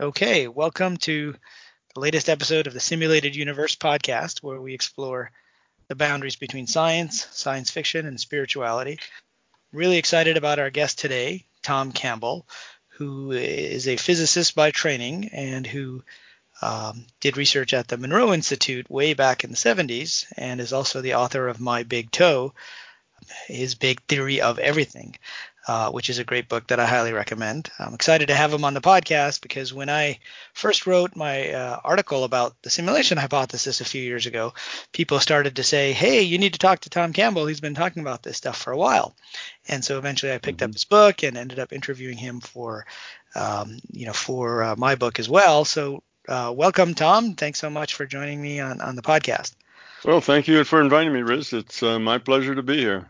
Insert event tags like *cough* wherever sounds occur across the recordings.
Okay, welcome to the latest episode of the Simulated Universe podcast, where we explore the boundaries between science, science fiction, and spirituality. Really excited about our guest today, Tom Campbell, who is a physicist by training and who um, did research at the Monroe Institute way back in the 70s and is also the author of My Big TOE, his big theory of everything uh, which is a great book that I highly recommend. I'm excited to have him on the podcast because when I first wrote my uh, article about the simulation hypothesis a few years ago, people started to say, "Hey, you need to talk to Tom Campbell. He's been talking about this stuff for a while." And so eventually, I picked mm-hmm. up his book and ended up interviewing him for, um, you know, for uh, my book as well. So, uh, welcome, Tom. Thanks so much for joining me on on the podcast. Well, thank you for inviting me, Riz. It's uh, my pleasure to be here.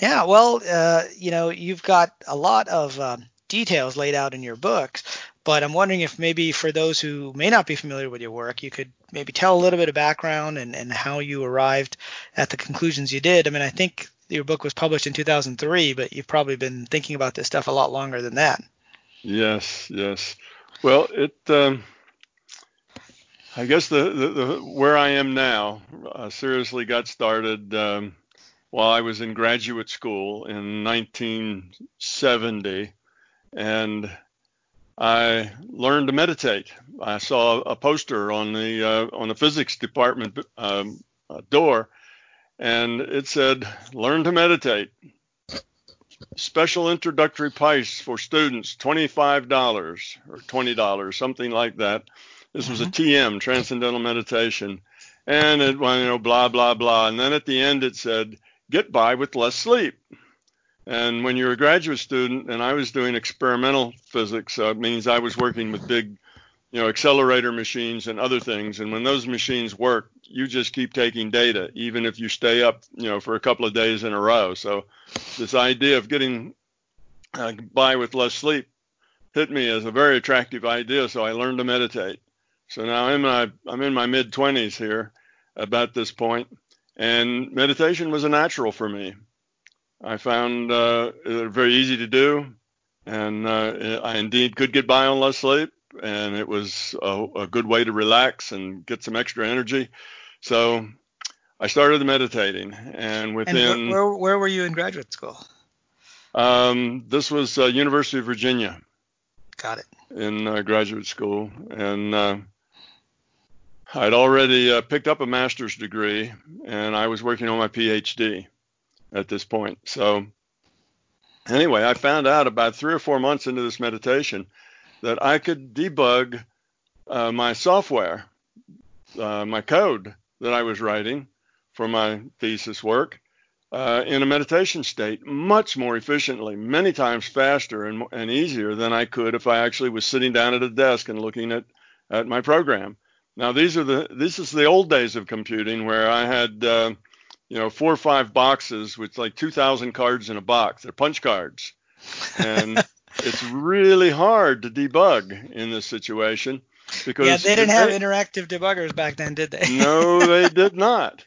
Yeah, well, uh, you know, you've got a lot of um, details laid out in your books, but I'm wondering if maybe for those who may not be familiar with your work, you could maybe tell a little bit of background and, and how you arrived at the conclusions you did. I mean, I think your book was published in 2003, but you've probably been thinking about this stuff a lot longer than that. Yes, yes. Well, it. Um, I guess the, the, the, where I am now uh, seriously got started um, while I was in graduate school in 1970, and I learned to meditate. I saw a poster on the uh, on the physics department um, uh, door, and it said, "Learn to meditate." Special introductory price for students, twenty-five dollars or twenty dollars, something like that. This was a TM, mm-hmm. Transcendental Meditation, and it, well, you know, blah blah blah, and then at the end it said get by with less sleep. And when you're a graduate student, and I was doing experimental physics, so it means I was working with big, you know, accelerator machines and other things. And when those machines work, you just keep taking data, even if you stay up, you know, for a couple of days in a row. So this idea of getting uh, by with less sleep hit me as a very attractive idea. So I learned to meditate. So now I'm in my I'm in my mid 20s here, about this point, and meditation was a natural for me. I found uh, it very easy to do, and uh, I indeed could get by on less sleep, and it was a, a, good way to relax and get some extra energy. So I started meditating, and within and where, where, where were you in graduate school? Um, this was uh, University of Virginia. Got it. In uh, graduate school, and uh, I'd already uh, picked up a master's degree and I was working on my PhD at this point. So, anyway, I found out about three or four months into this meditation that I could debug uh, my software, uh, my code that I was writing for my thesis work uh, in a meditation state much more efficiently, many times faster and, and easier than I could if I actually was sitting down at a desk and looking at, at my program. Now these are the this is the old days of computing where I had uh, you know four or five boxes with like 2,000 cards in a box. They're punch cards, and *laughs* it's really hard to debug in this situation because yeah they didn't have they, interactive debuggers back then, did they? no, they *laughs* did not.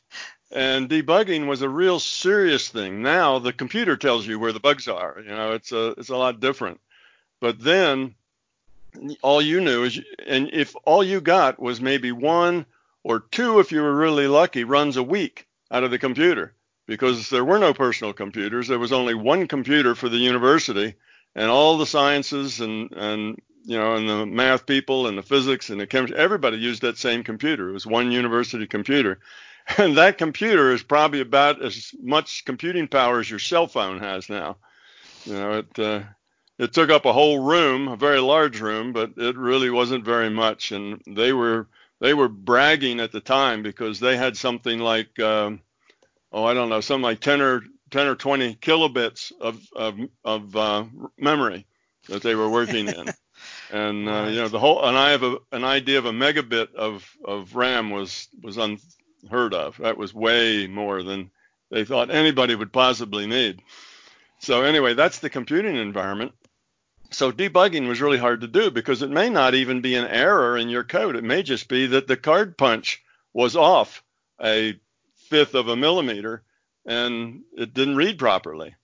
And debugging was a real serious thing. Now the computer tells you where the bugs are. You know, it's a it's a lot different. But then all you knew is, and if all you got was maybe one or two, if you were really lucky, runs a week out of the computer, because there were no personal computers. There was only one computer for the university, and all the sciences and and you know, and the math people and the physics and the chemistry, everybody used that same computer. It was one university computer. *laughs* And that computer is probably about as much computing power as your cell phone has now. You know, it, uh, it took up a whole room, a very large room, but it really wasn't very much. And they were they were bragging at the time because they had something like um, oh I don't know something like 10 or 10 or 20 kilobits of of, of uh, memory that they were working in. *laughs* and uh, you know the whole and I have a, an idea of a megabit of of RAM was was unheard of. That was way more than they thought anybody would possibly need. So anyway, that's the computing environment. So debugging was really hard to do because it may not even be an error in your code. It may just be that the card punch was off a fifth of a millimeter and it didn't read properly.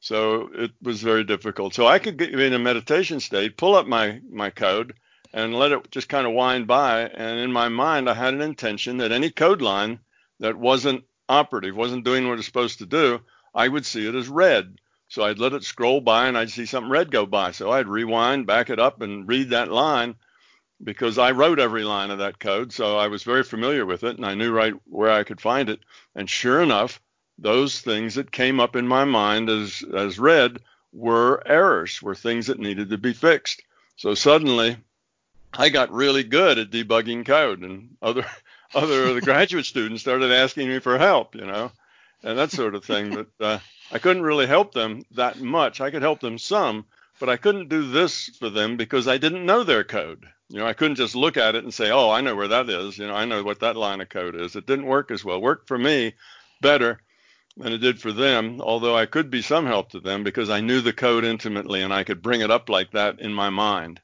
So it was very difficult. So I could get in a meditation state, pull up my, my code, and let it just kind of wind by. And in my mind, I had an intention that any code line that wasn't operative, wasn't doing what it was supposed to do, I would see it as red. So I'd let it scroll by and I'd see something red go by. So I'd rewind, back it up, and read that line because I wrote every line of that code. So I was very familiar with it and I knew right where I could find it. And sure enough, those things that came up in my mind as, as red were errors, were things that needed to be fixed. So suddenly I got really good at debugging code and other *laughs* other the graduate students started asking me for help, you know, and that sort of thing. But uh, I couldn't really help them that much. I could help them some, but I couldn't do this for them because I didn't know their code. You know, I couldn't just look at it and say, "Oh, I know where that is." You know, I know what that line of code is. It didn't work as well. It worked for me better than it did for them, although I could be some help to them because I knew the code intimately and I could bring it up like that in my mind.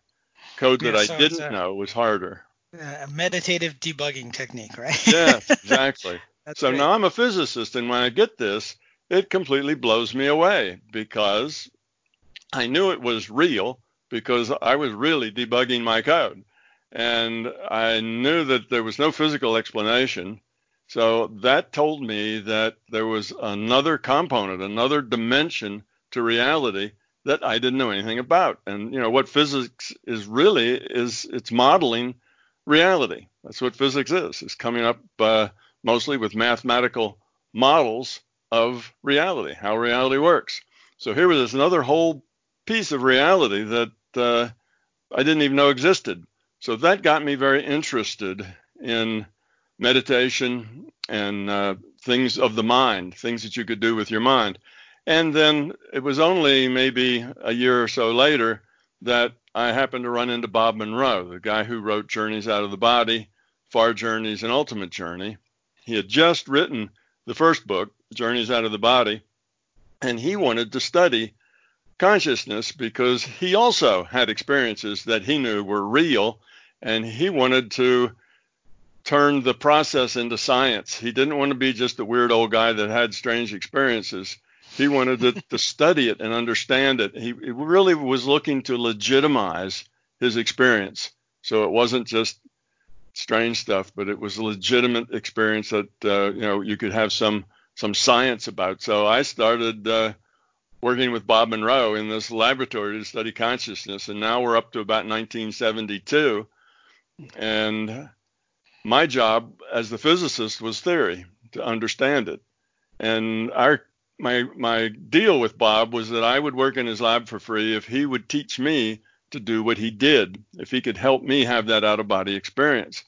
Code that yeah, so I didn't a, know was harder. A meditative debugging technique, right? yes, *laughs* exactly. So great. now I'm a physicist, and when I get this, it completely blows me away because I knew it was real because I was really debugging my code. And I knew that there was no physical explanation. So that told me that there was another component, another dimension to reality that I didn't know anything about. And you know what physics is really is it's modeling reality. That's what physics is. It's coming up uh, mostly with mathematical models of reality, how reality works. So here was another whole piece of reality that uh, I didn't even know existed. So that got me very interested in meditation and uh, things of the mind, things that you could do with your mind. And then it was only maybe a year or so later that I happened to run into Bob Monroe, the guy who wrote Journeys Out of the Body, Far Journeys, and Ultimate Journey. He had just written the first book, Journeys Out of the Body, and he wanted to study consciousness because he also had experiences that he knew were real and he wanted to turn the process into science. He didn't want to be just a weird old guy that had strange experiences. He wanted to, to *laughs* study it and understand it. He, he really was looking to legitimize his experience. So it wasn't just strange stuff, but it was a legitimate experience that uh, you know you could have some some science about. So I started uh, working with Bob Monroe in this laboratory to study consciousness, and now we're up to about 1972, and my job as the physicist was theory to understand it, and our my my deal with Bob was that I would work in his lab for free if he would teach me to do what he did, if he could help me have that out of body experience.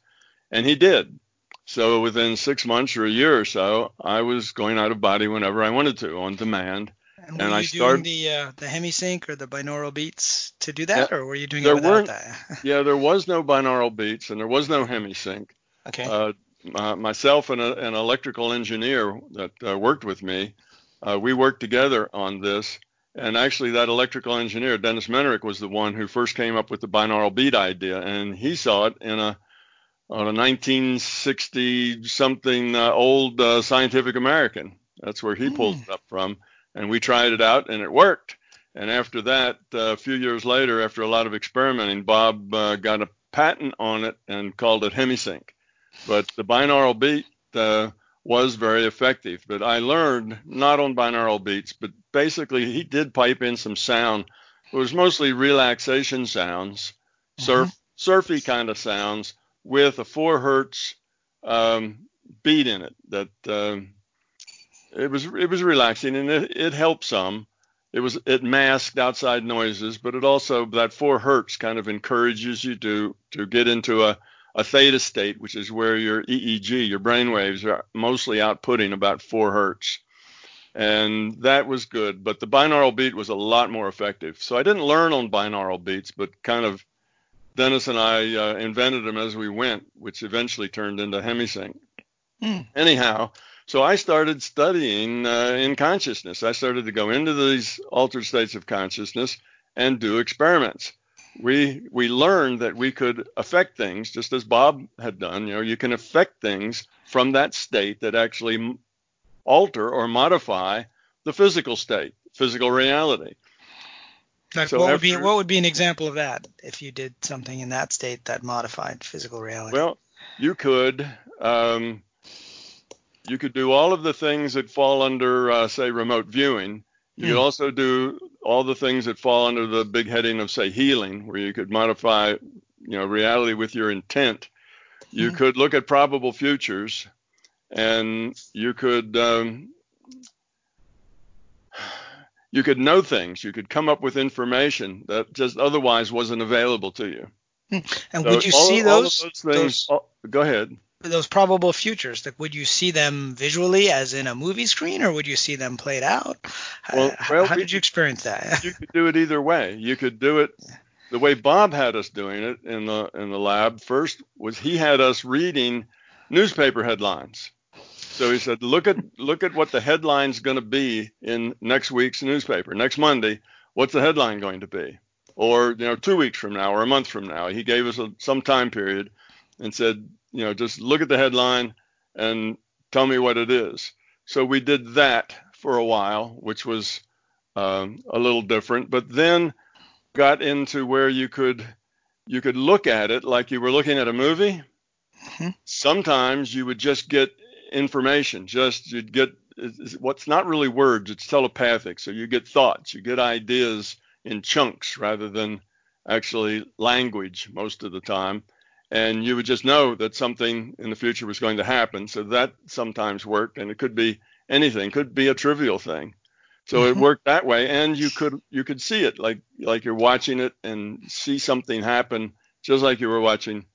And he did. So within six months or a year or so, I was going out of body whenever I wanted to on demand. And were and you I started, doing the uh, the Hemi-Sync or the binaural beats to do that, yeah, or were you doing it without that? *laughs* yeah, there was no binaural beats and there was no Hemi-Sync. Okay. Uh, uh, myself and a, an electrical engineer that uh, worked with me uh, we worked together on this. And actually, that electrical engineer, Dennis Mennerich, was the one who first came up with the binaural beat idea. And he saw it in a, on a 1960 something uh, old uh, Scientific American. That's where he mm. pulled it up from. And we tried it out and it worked. And after that, uh, a few years later, after a lot of experimenting, Bob uh, got a patent on it and called it Hemi-Sync. But the binaural beat uh, was very effective. But I learned not on binaural beats, but basically he did pipe in some sound. It was mostly relaxation sounds, surf, mm-hmm. surfy kind of sounds with a four hertz um, beat in it. That um, it was it was relaxing and it, it helped some. It was it masked outside noises, but it also that four hertz kind of encourages you to to get into a a theta state, which is where your EEG, your brain waves, are mostly outputting about four hertz. And that was good. But the binaural beat was a lot more effective. So I didn't learn on binaural beats, but kind of Dennis and I uh, invented them as we went, which eventually turned into Hemi-Sync. Mm. Anyhow, so I started studying uh, in consciousness. I started to go into these altered states of consciousness and do experiments we we learned that we could affect things just as Bob had done. You know, you can affect things from that state that actually alter or modify the physical state, physical reality. Like So what would be what would be an example of that if you did something in that state that modified physical reality? Well, you could um, you could do all of the things that fall under, uh, say, remote viewing. You could Hmm. also do all the things that fall under the big heading of, say, healing, where you could modify, you know, reality with your intent. You Hmm. could look at probable futures, and you could um, you could know things. You could come up with information that just otherwise wasn't available to you. and So would you all- see all of those those things? oh, go ahead. Those probable futures? Like, would you see them visually, as in a movie screen, or would you see them played out? Well- Uh, well, how did you experience that? *laughs* you could do it either way. You could do it the way Bob had us doing it in the in the lab. First was he had us reading newspaper headlines. So he said, look at look at what the headline's going to be in next week's newspaper. Next Monday, what's the headline going to be? Or you know, two weeks from now or a month from now. He gave us a, some time period and said, you know, just look at the headline and tell me what it is. So we did that for a while, which was um, a little different, but then got into where you could you could look at it like you were looking at a movie. Mhm. Sometimes you would just get information, just you'd get what's not really words, it's telepathic. So you get thoughts, you get ideas in chunks rather than actually language most of the time. And you would just know that something in the future was going to happen. So that sometimes worked, and it could be anything, could be a trivial thing. So it Mhm. worked that way, and you could you could see it like like you're watching it and see something happen, just like you were watching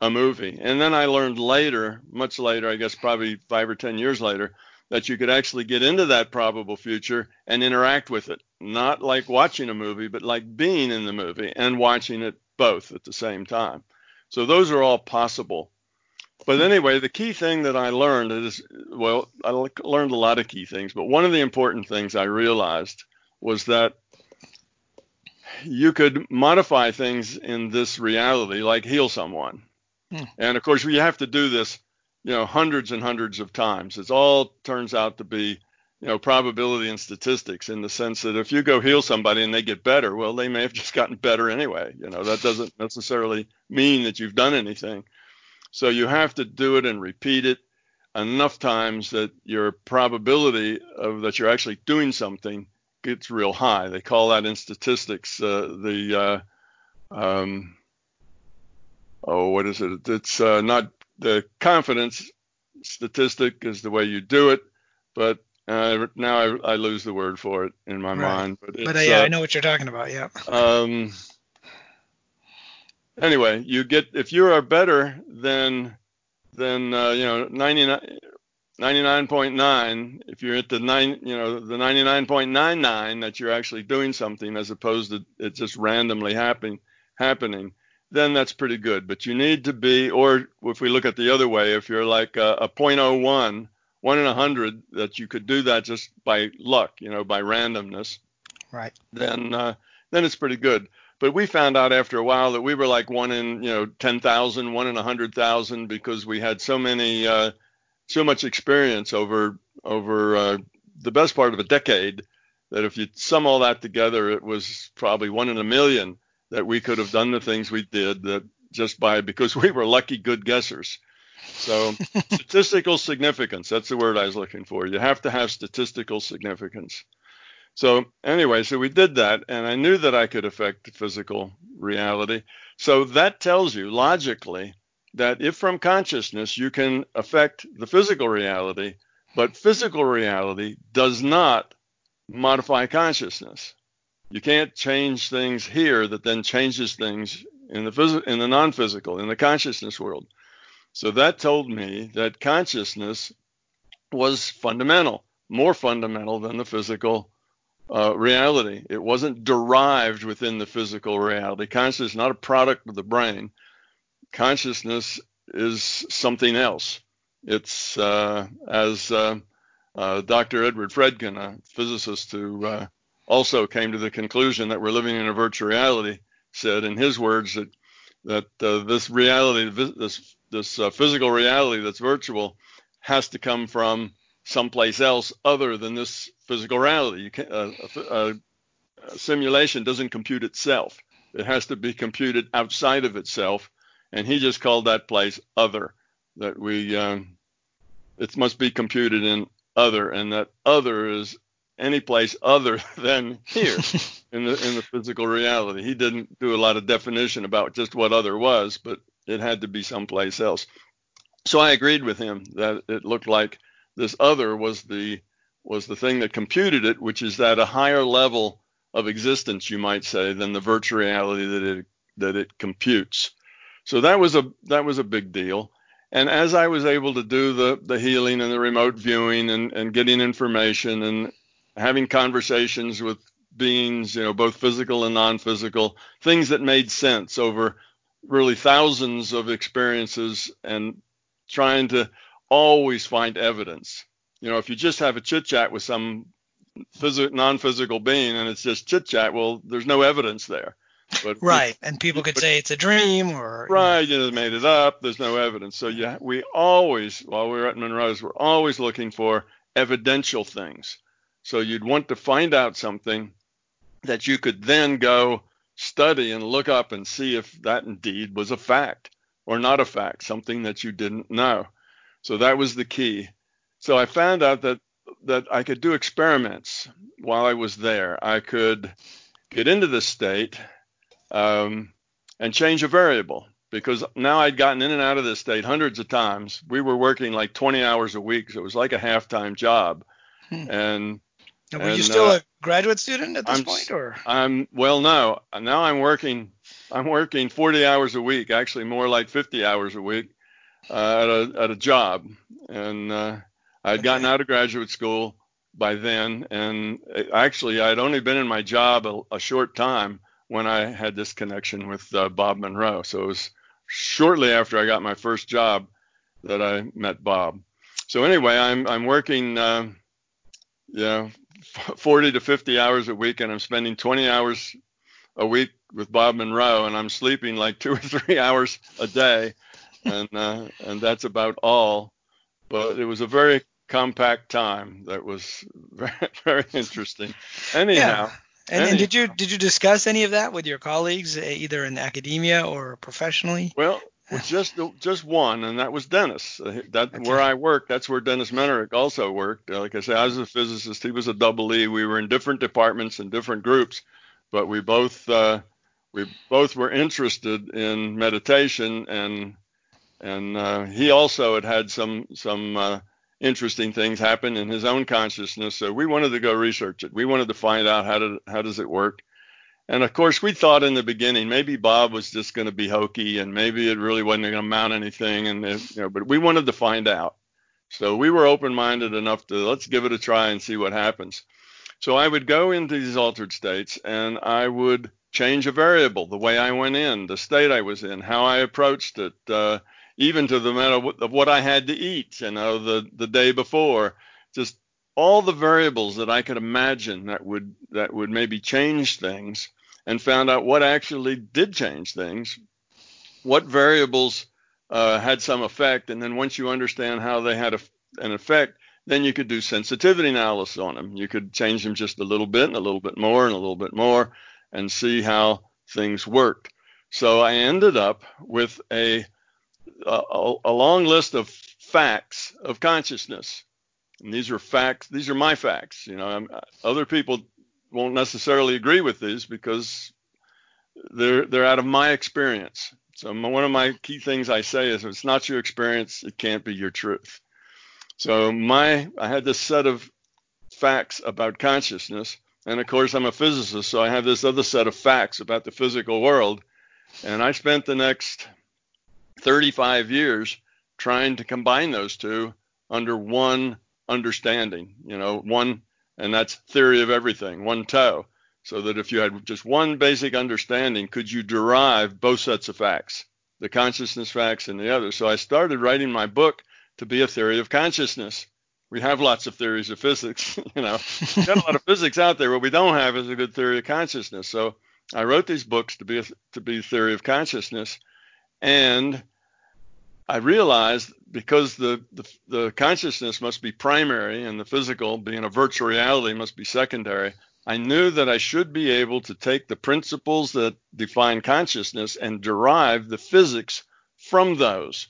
a movie. And then I learned later, much later, I guess probably five or ten years later, that you could actually get into that probable future and interact with it, not like watching a movie, but like being in the movie and watching it both at the same time. So those are all possible. But anyway, the key thing that I learned is well, I learned a lot of key things, but one of the important things I realized was that you could modify things in this reality, like heal someone. Hmm. And of course, we have to do this, you know, hundreds and hundreds of times. It all turns out to be, you know, probability and statistics in the sense that if you go heal somebody and they get better, well, they may have just gotten better anyway. You know, that doesn't necessarily mean that you've done anything. So you have to do it and repeat it enough times that your probability of that you're actually doing something gets real high. They call that in statistics uh, the uh, um, oh, what is it? It's uh, not the confidence statistic is the way you do it, but uh, now I, I lose the word for it in my Right. mind. But, but uh, yeah, uh, I know what you're talking about. Yeah. um, anyway, you get if you are better than than uh, you know 99 99.9 if you're at the nine you know the 99.99 that you're actually doing something as opposed to it just randomly happening happening then that's pretty good but you need to be or if we look at the other way if you're like a, a 0.01 one in a hundred that you could do that just by luck you know by randomness Right. then uh, then it's pretty good. But we found out after a while that we were like one in you know 10,000, one in a hundred thousand because we had so many uh, so much experience over over uh, the best part of a decade that if you sum all that together, it was probably one in a million that we could have done the things we did that just by because we were lucky good guessers. So statistical significance, that's the word I was looking for. You have to have statistical significance. So anyway, so we did that, and I knew that I could affect physical reality. So that tells you logically that if from consciousness you can affect the physical reality, but physical reality does not modify consciousness. You can't change things here that then changes things in the phys- in the non-physical, in the consciousness world. So that told me that consciousness was fundamental, more fundamental than the physical uh, reality. It wasn't derived within the physical reality. Consciousness is not a product of the brain. Consciousness is something else. It's uh, as uh, uh, Dr. Edward Fredkin, a physicist who uh, also came to the conclusion that we're living in a virtual reality, said in his words that that uh, this reality, this this uh, physical reality that's virtual, has to come from someplace else other than this physical reality. You can, uh, uh, a simulation doesn't compute itself. It has to be computed outside of itself, and he just called that place other. That we um, it must be computed in other, and that other is any place other *laughs* than here *laughs* in the in the physical reality. He didn't do a lot of definition about just what other was, but it had to be someplace else. So I agreed with him that it looked like this other was the was the thing that computed it, which is at a higher level of existence, you might say, than the virtual reality that it that it computes. So that was a that was a big deal. And as I was able to do the the healing and the remote viewing and, and getting information and having conversations with beings, you know, both physical and non-physical, things that made sense over really thousands of experiences and trying to always find evidence. You know, if you just have a chit chat with some phys- non-physical being and it's just chit chat, well, there's no evidence there. But right, and people could but, say it's a dream or right, you know, made it up. There's no evidence. So yeah, we always, while we were at Monroe's, we're always looking for evidential things. So you'd want to find out something that you could then go study and look up and see if that indeed was a fact or not a fact, something that you didn't know. So that was the key. So I found out that that I could do experiments while I was there. I could get into the state um, and change a variable because now I'd gotten in and out of this state hundreds of times. We were working like 20 hours a week, so it was like a half-time job. Hmm. And were and, you still uh, a graduate student at this I'm, point, or? I'm well, no. Now I'm working. I'm working 40 hours a week, actually more like 50 hours a week, uh, at a at a job, and uh, I'd gotten out of graduate school by then, and uh, actually I'd only been in my job a, a short time when I had this connection with uh, Bob Monroe. So it was shortly after I got my first job that I met Bob. So anyway, I'm I'm working. Uh, yeah, 40 to 50 hours a week, and I'm spending 20 hours a week with Bob Monroe, and I'm sleeping like two or three *laughs* hours a day, and uh, and that's about all. But it was a very compact time that was *laughs* very, very interesting. Anyhow. Yeah. And, and, did you did you discuss any of that with your colleagues, either in academia or professionally? Well, just just one, and that was Dennis. Uh, that okay. where I worked. That's where Dennis Mennerich also worked. Uh, like I said, I was a physicist. He was a double E. We were in different departments and different groups, but we both uh, we both were interested in meditation, and and uh, he also had had some some uh, interesting things happen in his own consciousness. So we wanted to go research it. We wanted to find out how to how does it work and of course, we thought in the beginning maybe Bob was just going to be hokey and maybe it really wasn't going to amount anything. And you know, but we wanted to find out. So we were open-minded enough to let's give it a try and see what happens. So I would go into these altered states and I would change a variable, the way I went in, the state I was in, how I approached it, uh, even to the matter of what I had to eat, you know, the the day before. Just all the variables that I could imagine that would that would maybe change things and found out what actually did change things, what variables uh, had some effect, and then once you understand how they had a, an effect, then you could do sensitivity analysis on them. You could change them just a little bit and a little bit more and a little bit more and see how things worked. So I ended up with a, a, a long list of facts of consciousness. And these are facts. These are my facts. You know, I'm, other people won't necessarily agree with these because they're they're out of my experience. So one of my key things I say is if it's not your experience, it can't be your truth. So my I had this set of facts about consciousness, and of course I'm a physicist, so I have this other set of facts about the physical world, and I spent the next 35 years trying to combine those two under one understanding, you know, one and that's theory of everything, one toe. So that if you had just one basic understanding, could you derive both sets of facts, the consciousness facts and the other? So I started writing my book to be a theory of consciousness. We have lots of theories of physics, *laughs* you know, got a lot of *laughs* physics out there. What we don't have is a good theory of consciousness. So I wrote these books to be a, to be theory of consciousness, and I realized because the, the, the consciousness must be primary and the physical being a virtual reality must be secondary, I knew that I should be able to take the principles that define consciousness and derive the physics from those.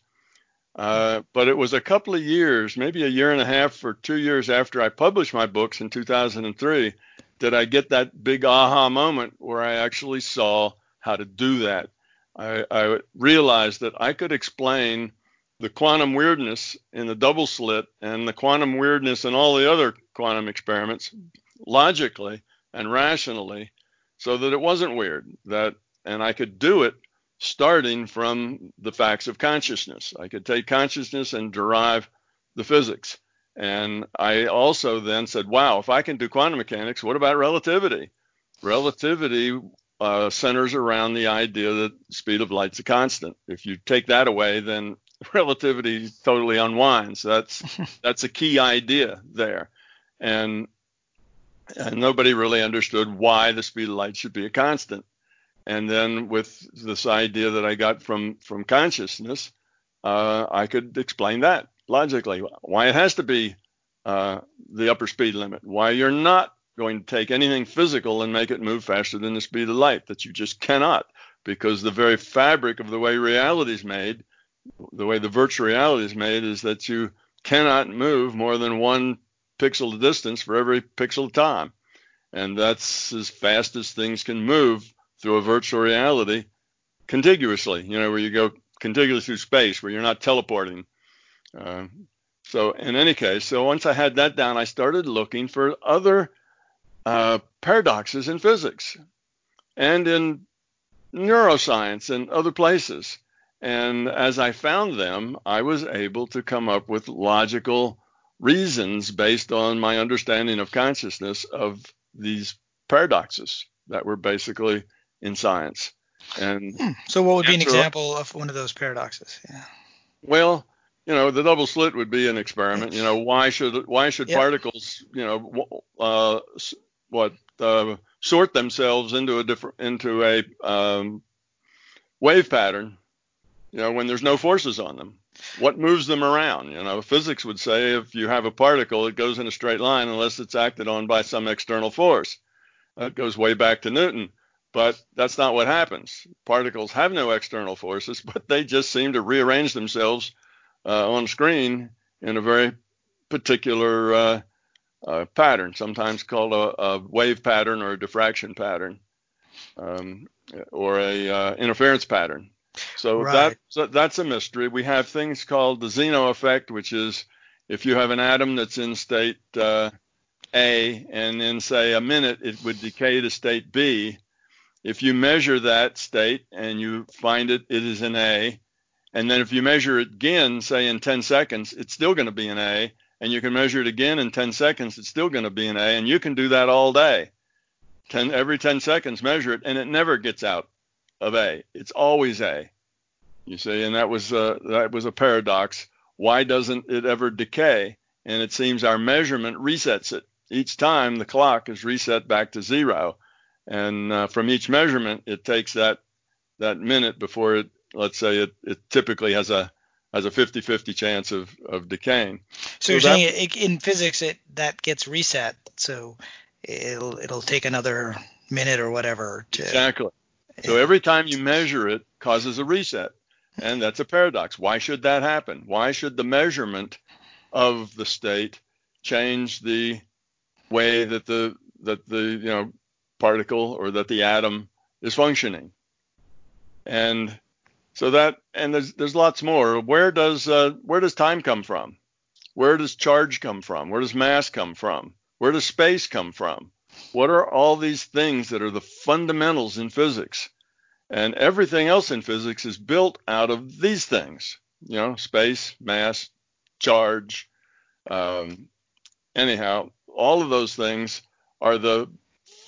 Uh, but it was a couple of years, maybe a year and a half or two years after I published my books in 2003, that I get that big aha moment where I actually saw how to do that. I, I realized that I could explain the quantum weirdness in the double slit and the quantum weirdness in all the other quantum experiments logically and rationally so that it wasn't weird that and I could do it starting from the facts of consciousness. I could take consciousness and derive the physics. And I also then said, wow, if I can do quantum mechanics, what about relativity? Relativity uh, centers around the idea that speed of light's a constant. If you take that away, then *laughs* relativity totally unwinds. That's *laughs* that's a key idea there, and and nobody really understood why the speed of light should be a constant. And then with this idea that I got from from consciousness, uh, I could explain that logically why it has to be uh, the upper speed limit, why you're not going to take anything physical and make it move faster than the speed of light, that you just cannot, because the very fabric of the way reality is made, the way the virtual reality is made, is that you cannot move more than one pixel of distance for every pixel time. And that's as fast as things can move through a virtual reality contiguously, you know, where you go contiguously through space, where you're not teleporting. Uh, so, in any case, so once I had that down, I started looking for other uh, paradoxes in physics and in neuroscience and other places. And as I found them, I was able to come up with logical reasons based on my understanding of consciousness of these paradoxes that were basically in science. And hmm. so, what would be an example of one of those paradoxes? Yeah. Well, you know, the double slit would be an experiment. You know, why should why should yep. particles, you know, uh, what uh, sort themselves into a different into a um, wave pattern, you know, when there's no forces on them. What moves them around? You know, physics would say if you have a particle, it goes in a straight line unless it's acted on by some external force. That goes way back to Newton. But that's not what happens. Particles have no external forces, but they just seem to rearrange themselves uh, on screen in a very particular uh, uh, pattern, sometimes called a, a, wave pattern or a diffraction pattern, um, or a uh, interference pattern. So right. that, that's a mystery. We have things called the Zeno effect, which is if you have an atom that's in state uh, A and in say a minute it would decay to state B. If you measure that state and you find it, it is an A. And then if you measure it again, say in 10 seconds, it's still going to be an A and you can measure it again in 10 seconds, it's still going to be an A, and you can do that all day. 10, every 10 seconds, measure it, and it never gets out of A. It's always A. You see, and that was a, that was a paradox. Why doesn't it ever decay? And it seems our measurement resets it. Each time the clock is reset back to zero, and uh, from each measurement, it takes that that minute before it. Let's say it, it typically has a has a 50-50 chance of, of decaying. So, so you're that, saying it, in physics it that gets reset, so it'll it'll take another minute or whatever to exactly. So every time you measure it causes a reset, and that's a paradox. Why should that happen? Why should the measurement of the state change the way that the that the you know particle or that the atom is functioning? And so that and there's there's lots more. Where does uh, where does time come from? Where does charge come from? Where does mass come from? Where does space come from? What are all these things that are the fundamentals in physics? And everything else in physics is built out of these things. You know, space, mass, charge. Um, anyhow, all of those things are the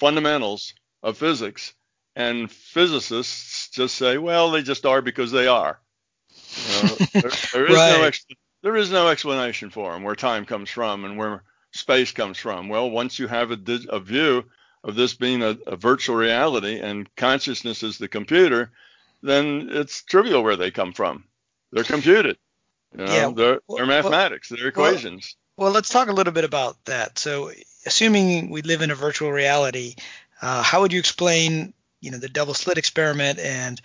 fundamentals of physics. And physicists just say, well, they just are because they are. You know, *laughs* there, there, is right. no ex- there is no explanation for them where time comes from and where space comes from. Well, once you have a, a view of this being a, a, virtual reality and consciousness is the computer, then it's trivial where they come from. They're computed. You know, yeah, they're, they're mathematics. Well, they're equations. Well, well, let's talk a little bit about that. So assuming we live in a virtual reality, uh, how would you explain, you know, the double slit experiment? And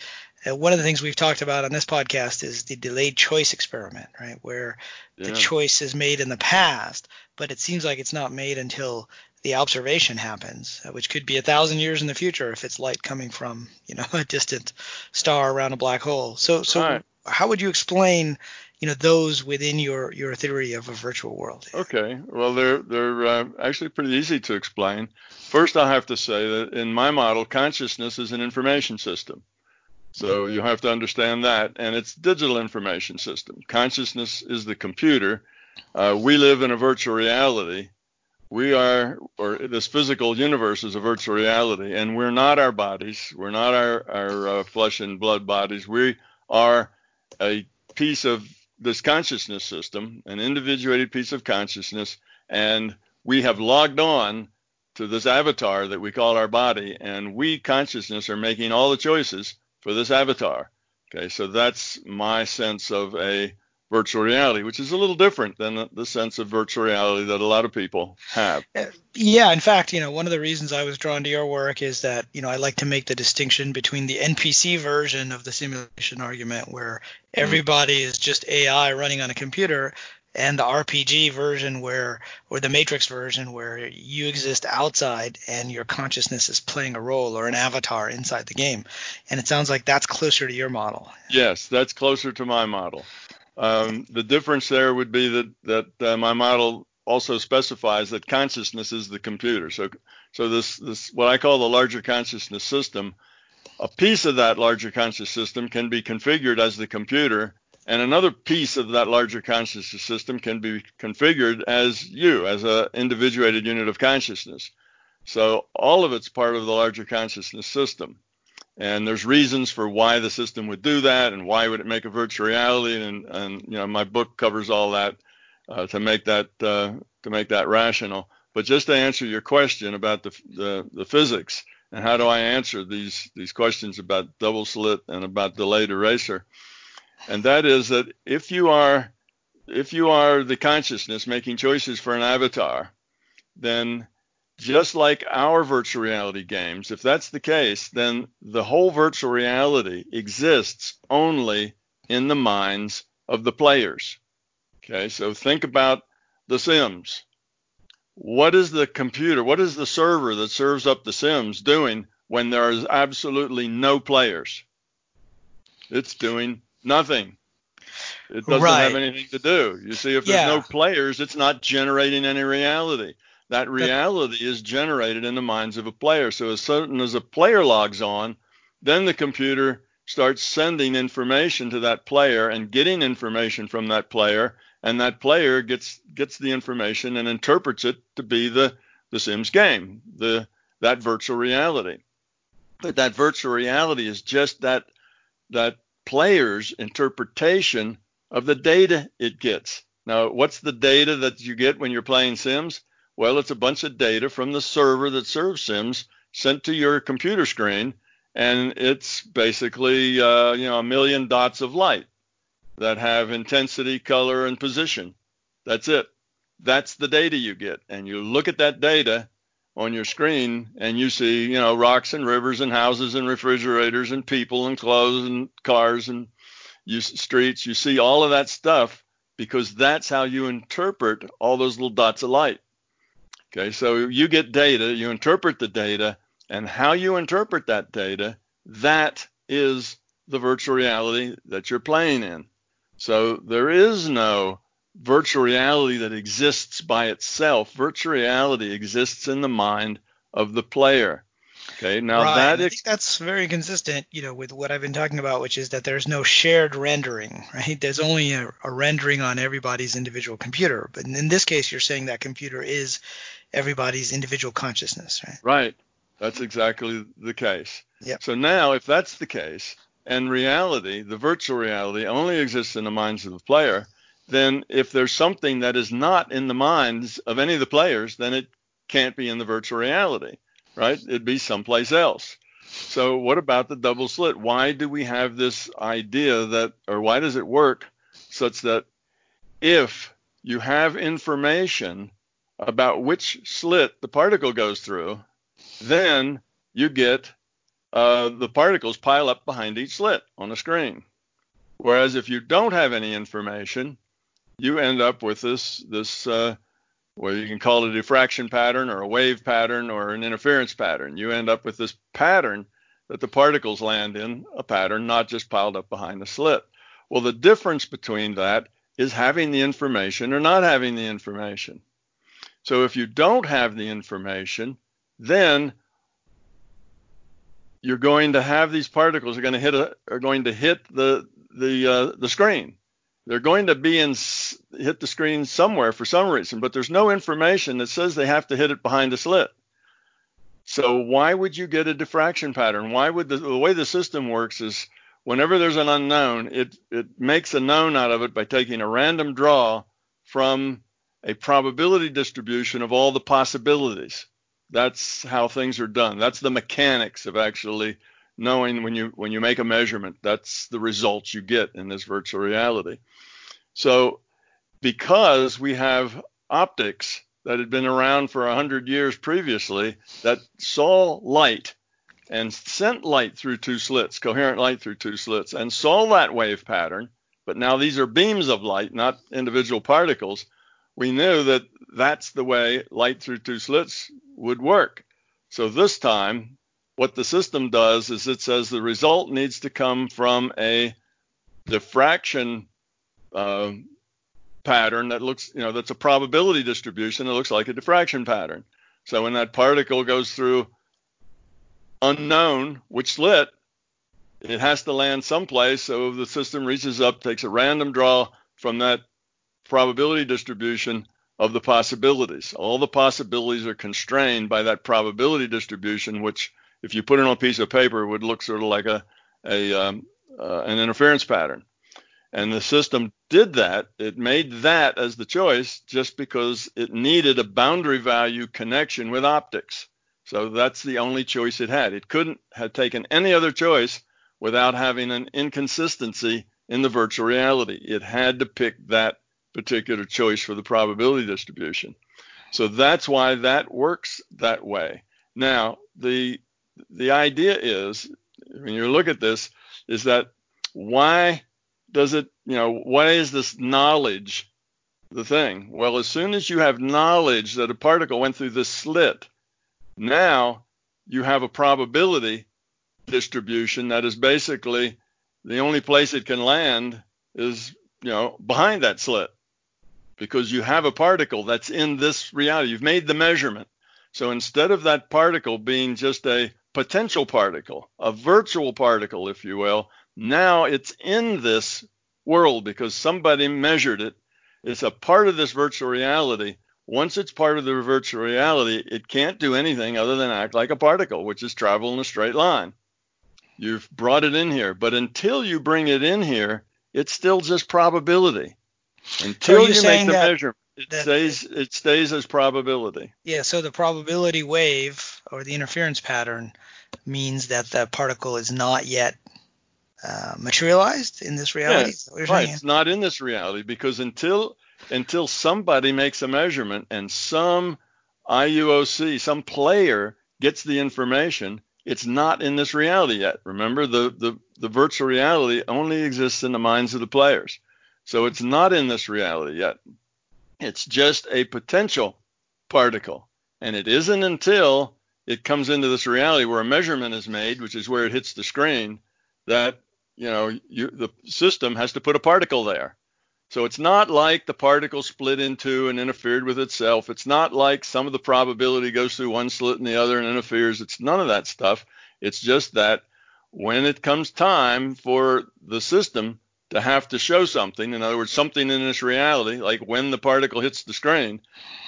uh, one of the things we've talked about on this podcast is the delayed choice experiment, right? Where yeah. the choice is made in the past, but it seems like it's not made until the observation happens, uh, which could be a thousand years in the future if it's light coming from, you know, *laughs* a distant star around a black hole. So, so right. how would you explain you know those within your your theory of a virtual world. Okay, well they're they're uh, actually pretty easy to explain. First, I have to say that in my model, consciousness is an information system. So you have to understand that, and it's digital information system. Consciousness is the computer. Uh, we live in a virtual reality. We are, or this physical universe is a virtual reality, and we're not our bodies. We're not our our uh, flesh and blood bodies. We are a piece of this consciousness system, an individuated piece of consciousness, and we have logged on to this avatar that we call our body, and we consciousness are making all the choices for this avatar. Okay, so that's my sense of a virtual reality, which is a little different than the sense of virtual reality that a lot of people have. Uh, yeah, in fact, you know, one of the reasons I was drawn to your work is that, you know, I like to make the distinction between the NPC version of the simulation argument where everybody mm-hmm. is just AI running on a computer and the RPG version where or the Matrix version where you exist outside and your consciousness is playing a role or an avatar inside the game. And it sounds like that's closer to your model. Yes, that's closer to my model. Um, the difference there would be that that uh, my model also specifies that consciousness is the computer. So so this this what I call the larger consciousness system, a piece of that larger conscious system can be configured as the computer, and another piece of that larger consciousness system can be configured as you, as an individuated unit of consciousness. So all of it's part of the larger consciousness system and there's reasons for why the system would do that and why would it make a virtual reality. And and you know my book covers all that uh, to make that uh, to make that rational. But just to answer your question about the, the the physics and how do I answer these these questions about double slit and about delayed eraser. And that is that if you are if you are the consciousness making choices for an avatar then just like our virtual reality games, if that's the case, then the whole virtual reality exists only in the minds of the players. Okay, so think about The Sims. What is the computer, what is the server that serves up The Sims doing when there is absolutely no players? It's doing nothing. It doesn't right. have anything to do. You see, if there's no players, it's not generating any reality that reality is generated in the minds of a player. So as soon as a player logs on, then the computer starts sending information to that player and getting information from that player, and that player gets gets the information and interprets it to be the the Sims game, the that virtual reality. But that virtual reality is just that that player's interpretation of the data it gets. Now, what's the data that you get when you're playing Sims? Well, it's a bunch of data from the server that serves Sims sent to your computer screen, and it's basically uh, you know a million dots of light that have intensity, color, and position. That's it. That's the data you get, and you look at that data on your screen, and you see you know rocks and rivers and houses and refrigerators and people and clothes and cars and you, streets. You see all of that stuff because that's how you interpret all those little dots of light. Okay, so you get data, you interpret the data, and how you interpret that data, that is the virtual reality that you're playing in. So there is no virtual reality that exists by itself. Virtual reality exists in the mind of the player. Okay, now right. that ex- I think that's very consistent, you know, with what I've been talking about, which is that there's no shared rendering, right? There's only a, a rendering on everybody's individual computer. But in this case, you're saying that computer is everybody's individual consciousness, right? Right. That's exactly the case. Yeah. So now, if that's the case, and reality, the virtual reality, only exists in the minds of the player, then if there's something that is not in the minds of any of the players, then it can't be in the virtual reality, right? It'd be someplace else. So what about the double slit? Why do we have this idea that, or why does it work such that if you have information about which slit the particle goes through, then you get uh, the particles pile up behind each slit on a screen. Whereas if you don't have any information, you end up with this this uh, well you can call it a diffraction pattern or a wave pattern or an interference pattern. You end up with this pattern that the particles land in a pattern, not just piled up behind the slit. Well, the difference between that is having the information or not having the information. So if you don't have the information, then you're going to have these particles are going to hit a, are going to hit the the uh, the screen. They're going to be in hit the screen somewhere for some reason, but there's no information that says they have to hit it behind a slit. So why would you get a diffraction pattern? Why would the, the way the system works is whenever there's an unknown, it it makes a known out of it by taking a random draw from a probability distribution of all the possibilities. That's how things are done. That's the mechanics of actually knowing when you when you make a measurement that's the results you get in this virtual reality so because we have optics that had been around for 100 years previously that saw light and sent light through two slits coherent light through two slits and saw that wave pattern but now these are beams of light not individual particles we knew that that's the way light through two slits would work so this time what the system does is it says the result needs to come from a diffraction uh, pattern that looks, you know, that's a probability distribution that looks like a diffraction pattern. So when that particle goes through unknown which slit, it has to land someplace. So the system reaches up, takes a random draw from that probability distribution of the possibilities. All the possibilities are constrained by that probability distribution, which if you put it on a piece of paper, would look sort of like a, a um, uh, an interference pattern. And the system did that. It made that as the choice just because it needed a boundary value connection with optics. So that's the only choice it had. It couldn't have taken any other choice without having an inconsistency in the virtual reality. It had to pick that particular choice for the probability distribution. So that's why that works that way. Now, the the idea is when you look at this is that why does it you know why is this knowledge the thing well as soon as you have knowledge that a particle went through this slit now you have a probability distribution that is basically the only place it can land is you know behind that slit because you have a particle that's in this reality you've made the measurement so instead of that particle being just a potential particle, a virtual particle, if you will. Now it's in this world because somebody measured it. It's a part of this virtual reality. Once it's part of the virtual reality, it can't do anything other than act like a particle, which is travel in a straight line. You've brought it in here, but until you bring it in here, it's still just probability. Until so you make the measurement, it that, stays it stays as probability. Yeah, so the probability wave or the interference pattern means that the particle is not yet uh, materialized in this reality. Yes, right. It's not in this reality because until until somebody makes a measurement and some IUOC, some player gets the information, it's not in this reality yet. Remember, the, the, the virtual reality only exists in the minds of the players. So it's not in this reality yet. It's just a potential particle. And it isn't until it comes into this reality where a measurement is made, which is where it hits the screen, that you know you, the system has to put a particle there. So it's not like the particle split into and interfered with itself. It's not like some of the probability goes through one slit and the other and interferes. It's none of that stuff. It's just that when it comes time for the system to have to show something, in other words, something in this reality, like when the particle hits the screen,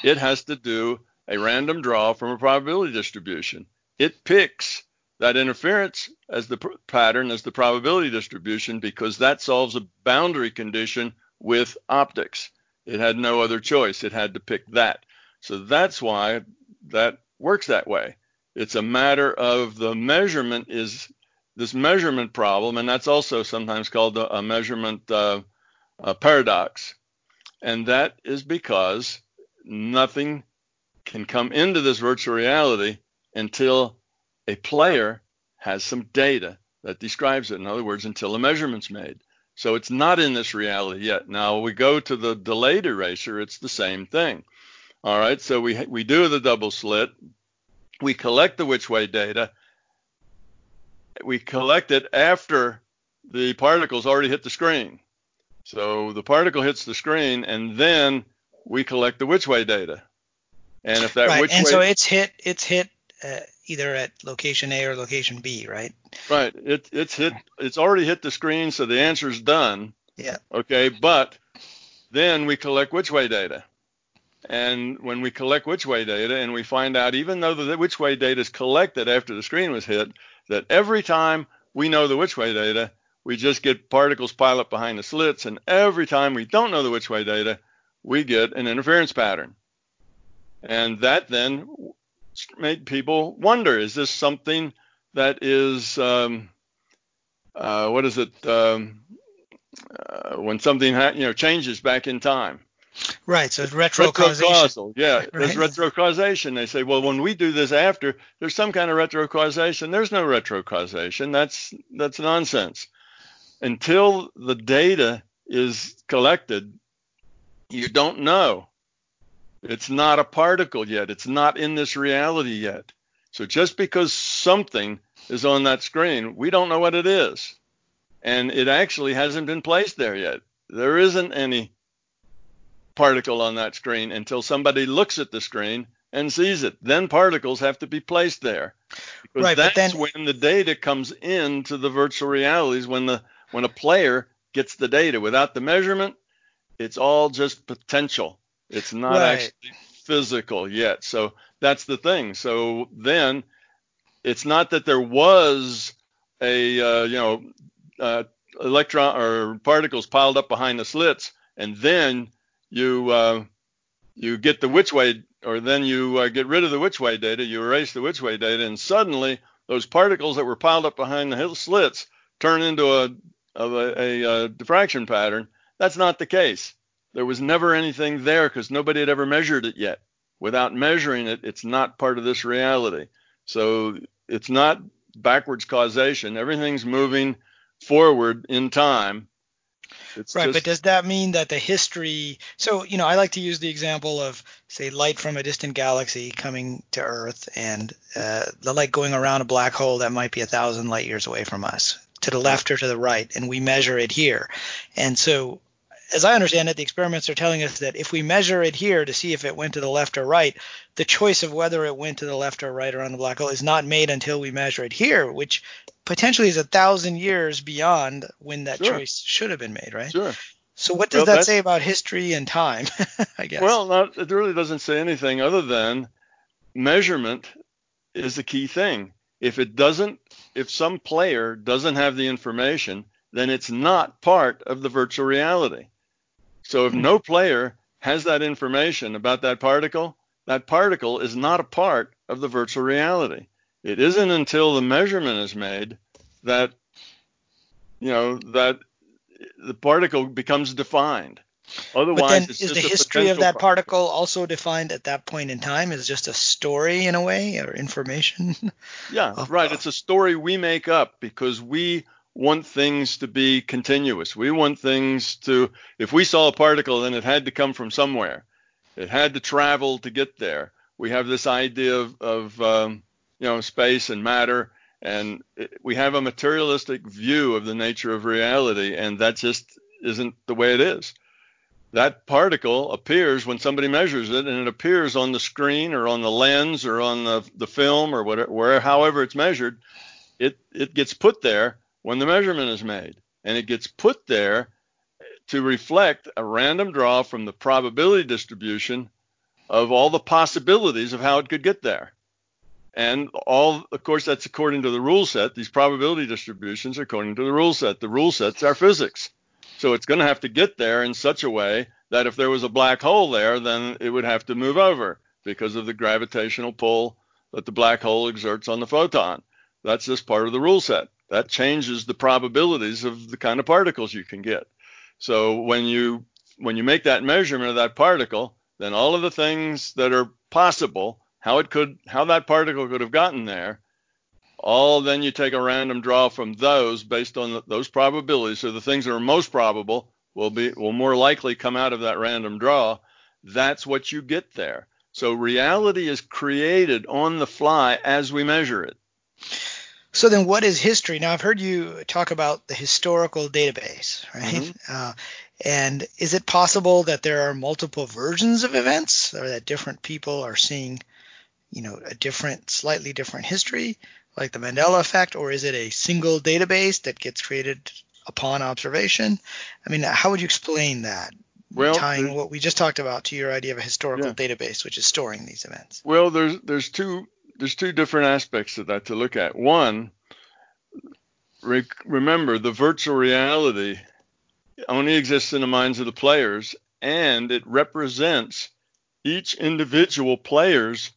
it has to do a random draw from a probability distribution. It picks that interference as the pr- pattern as the probability distribution because that solves a boundary condition with optics. It had no other choice. It had to pick that. So that's why that works that way. It's a matter of the measurement is this measurement problem, and that's also sometimes called a, a measurement uh, a paradox. And that is because nothing can come into this virtual reality until a player has some data that describes it. In other words, until a measurement's made. So it's not in this reality yet. Now we go to the delayed eraser, it's the same thing. All right, so we we do the double slit, we collect the which way data, we collect it after the particles already hit the screen. So the particle hits the screen, and then we collect the which way data. And if that right, which and way, so it's hit it's hit uh, either at location A or location B, right? right, it, it's hit, it's already hit the screen, so the answer's done. Yeah. Okay, but then we collect which way data. And when we collect which way data, and we find out, even though the which way data is collected after the screen was hit, that every time we know the which way data, we just get particles pile up behind the slits, and every time we don't know the which way data, we get an interference pattern. And that then made people wonder: Is this something that is um, uh, what is it um, uh, when something ha- you know changes back in time? Right. So it's retrocausation. Retrocausal. Yeah, right. there's retrocausation. They say, well, when we do this after, there's some kind of retrocausation. There's no retrocausation. That's that's nonsense. Until the data is collected, you don't know. It's not a particle yet. It's not in this reality yet. So just because something is on that screen, we don't know what it is. And it actually hasn't been placed there yet. There isn't any particle on that screen until somebody looks at the screen and sees it. Then particles have to be placed there. Because right, that's then, when the data comes into the virtual realities when the when a player gets the data. Without the measurement, it's all just potential. It's not right. actually physical yet. So that's the thing. So then it's not that there was a uh, you know uh, electron or particles piled up behind the slits and then you uh, you get the which way, or then you uh, get rid of the which way data, you erase the which way data, and suddenly those particles that were piled up behind the slits turn into a a, a, a diffraction pattern. That's not the case. There was never anything there because nobody had ever measured it yet. Without measuring it, it's not part of this reality. So it's not backwards causation. Everything's moving forward in time it's right, just, but does that mean that the history? So you know, I like to use the example of say light from a distant galaxy coming to Earth, and uh, the light going around a black hole that might be a thousand light years away from us, to the left or to the right, and we measure it here. And so as I understand it, the experiments are telling us that if we measure it here to see if it went to the left or right, the choice of whether it went to the left or right around the black hole is not made until we measure it here, which potentially is a thousand years beyond when that sure. choice should have been made, right? Sure. So what does well, that say about history and time? *laughs* I guess. Well, not, it really doesn't say anything other than measurement is the key thing. If it doesn't, if some player doesn't have the information, then it's not part of the virtual reality. So if no player has that information about that particle, that particle is not a part of the virtual reality. It isn't until the measurement is made that you know that the particle becomes defined. Otherwise, but then is the history of that particle. particle also defined at that point in time? Is just a story in a way or information? Yeah, *laughs* right. It's a story we make up because we want things to be continuous. We want things to, if we saw a particle, then it had to come from somewhere. It had to travel to get there. We have this idea of, of um, you know, space and matter, and it, we have a materialistic view of the nature of reality, and that just isn't the way it is. That particle appears when somebody measures it, and it appears on the screen or on the lens or on the, the film or whatever, however it's measured. It, it gets put there when the measurement is made. And it gets put there to reflect a random draw from the probability distribution of all the possibilities of how it could get there. And all, of course, that's according to the rule set. These probability distributions are according to the rule set. The rule sets are physics. So it's going to have to get there in such a way that if there was a black hole there, then it would have to move over because of the gravitational pull that the black hole exerts on the photon. That's just part of the rule set that changes the probabilities of the kind of particles you can get. So when you when you make that measurement of that particle, then all of the things that are possible, how it could, how that particle could have gotten there. All then you take a random draw from those based on the, those probabilities. So the things that are most probable will be will more likely come out of that random draw. That's what you get there. So reality is created on the fly as we measure it. So then, what is history? Now, I've heard you talk about the historical database, right? Mm-hmm. Uh, and is it possible that there are multiple versions of events, or that different people are seeing, you know, a different, slightly different history, like the Mandela effect, or is it a single database that gets created upon observation? I mean, how would you explain that? Well, tying what we just talked about to your idea of a historical yeah. database, which is storing these events. Well, there's there's two there's two different aspects of that to look at. One, re- remember the virtual reality only exists in the minds of the players, and it represents each individual player's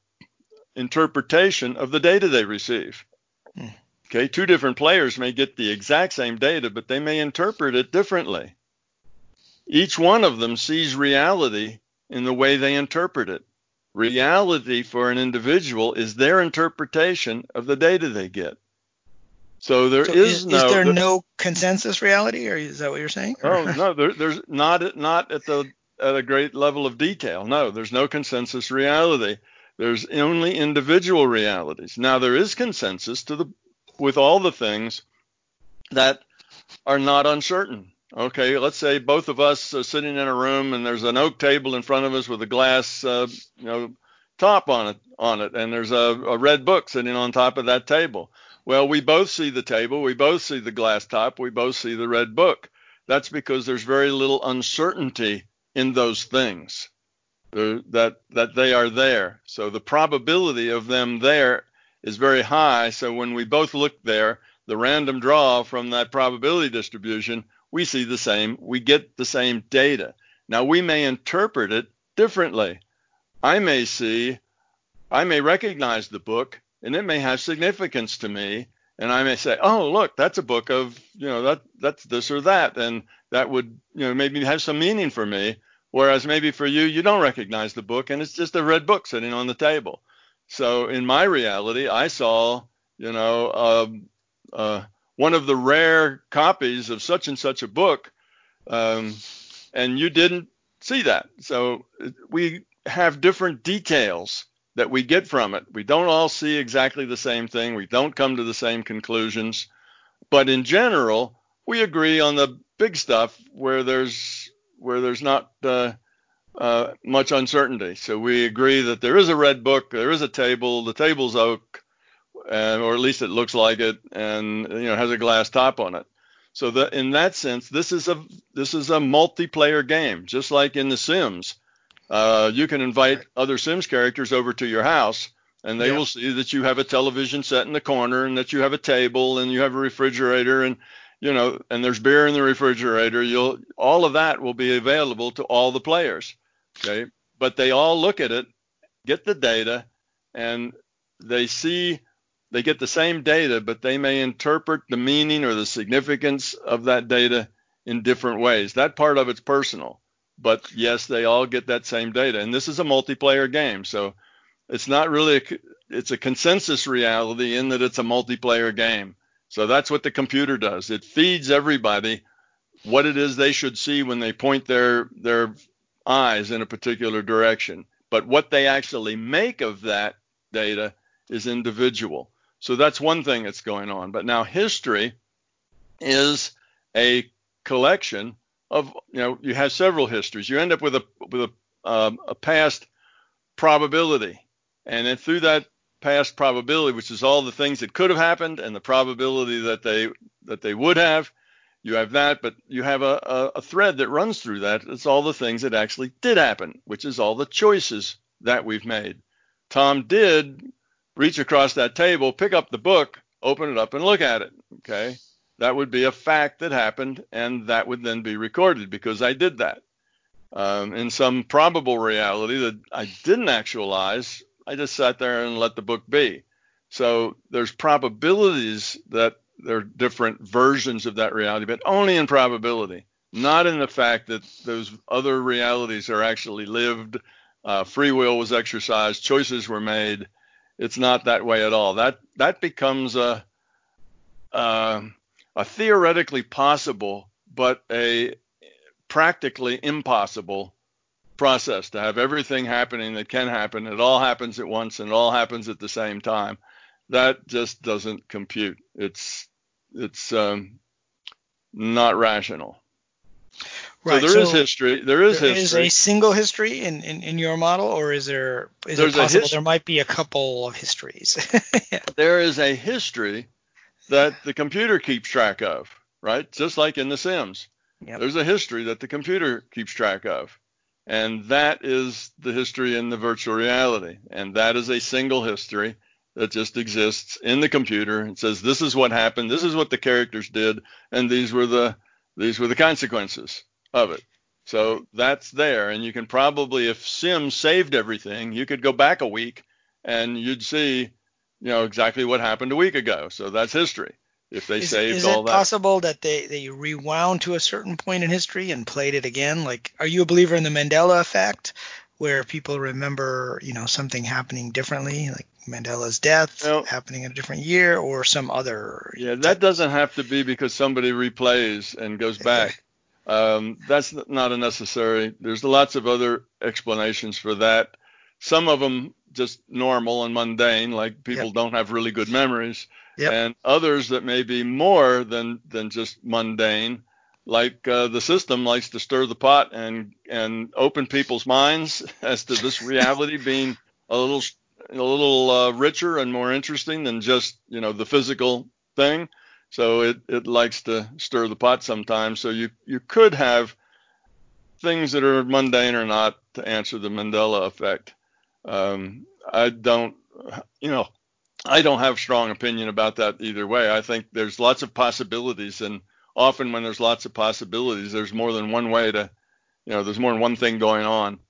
interpretation of the data they receive. Hmm. Okay, two different players may get the exact same data, but they may interpret it differently. Each one of them sees reality in the way they interpret it. Reality for an individual is their interpretation of the data they get. So there so is, is, no. Is there, there no consensus reality, or is that what you're saying? Oh no, there, there's not not at the at a great level of detail. No, there's no consensus reality. There's only individual realities. Now there is consensus to the with all the things that are not uncertain. Okay, let's say both of us are sitting in a room and there's an oak table in front of us with a glass, uh, you know, top on it, on it, and there's a, a red book sitting on top of that table. Well, we both see the table, we both see the glass top, we both see the red book. That's because there's very little uncertainty in those things that that they are there. So the probability of them there is very high. So when we both look there, the random draw from that probability distribution we see the same, we get the same data. Now we may interpret it differently. I may see, I may recognize the book and it may have significance to me. And I may say, oh, look, that's a book of, you know, that that's this or that. And that would, you know, maybe have some meaning for me. Whereas maybe for you, you don't recognize the book and it's just a red book sitting on the table. So in my reality, I saw, you know, uh, uh, one of the rare copies of such and such a book, um, and you didn't see that. So we have different details that we get from it. We don't all see exactly the same thing. We don't come to the same conclusions, but in general, we agree on the big stuff where there's where there's not uh, uh, much uncertainty. So we agree that there is a red book, there is a table, the table's oak, or at least it looks like it, and you know has a glass top on it. So that in that sense, this is a this is a multiplayer game, just like in The Sims. Uh, you can invite other Sims characters over to your house, and they yeah. will see that you have a television set in the corner, and that you have a table, and you have a refrigerator, and you know, and there's beer in the refrigerator. You'll all of that will be available to all the players. Okay, but they all look at it, get the data, and they see they get the same data, but they may interpret the meaning or the significance of that data in different ways. That part of it's personal, but yes, they all get that same data. And this is a multiplayer game, so it's not really a, it's a consensus reality in that it's a multiplayer game. So that's what the computer does. It feeds everybody what it is they should see when they point their their eyes in a particular direction. But what they actually make of that data is individual. So that's one thing that's going on. But now history is a collection of you know you have several histories. You end up with a with a, um, a past probability, and then through that past probability, which is all the things that could have happened and the probability that they that they would have, you have that. But you have a, a, a thread that runs through that. It's all the things that actually did happen, which is all the choices that we've made. Tom did reach across that table, pick up the book, open it up, and look at it. Okay. That would be a fact that happened, and that would then be recorded because I did that. Um, in some probable reality that I didn't actualize, I just sat there and let the book be. So there's probabilities that there are different versions of that reality, but only in probability, not in the fact that those other realities are actually lived uh, free will was exercised, choices were made. It's not that way at all. That that becomes a uh, a theoretically possible, but a practically impossible process to have everything happening that can happen. It all happens at once and it all happens at the same time. That just doesn't compute. It's it's um, not rational. Right. So there so is history. There is there history. Is a single history in, in, in your model, or is there is There's it possible his- there might be a couple of histories? yeah. *laughs* There is a history that the computer keeps track of, right? Just like in The Sims. Yep. There's a history that the computer keeps track of. And that is the history in the virtual reality. And that is a single history that just exists in the computer and says this is what happened, this is what the characters did, and these were the these were the consequences of it. So that's there, and you can probably, if Sim saved everything, you could go back a week and you'd see, you know, exactly what happened a week ago. So that's history. If they is, saved is all that. Is it possible that they, they rewound to a certain point in history and played it again? Like, are you a believer in the Mandela effect, where people remember, you know, something happening differently, like Mandela's death well, happening in a different year, or some other? Yeah, that doesn't have to be because somebody replays and goes back. Um, that's not a necessary. There's lots of other explanations for that. Some of them just normal and mundane, like people yep. don't have really good memories, yep. and others that may be more than than just mundane, like uh, the system likes to stir the pot and and open people's minds *laughs* as to this reality *laughs* being a little a little uh, richer and more interesting than just you know the physical thing. So it, it likes to stir the pot sometimes. So you, you could have things that are mundane or not to answer the Mandela effect. Um, I don't, you know, I don't have strong opinion about that either way. I think there's lots of possibilities, and often when there's lots of possibilities, there's more than one way to, you know, there's more than one thing going on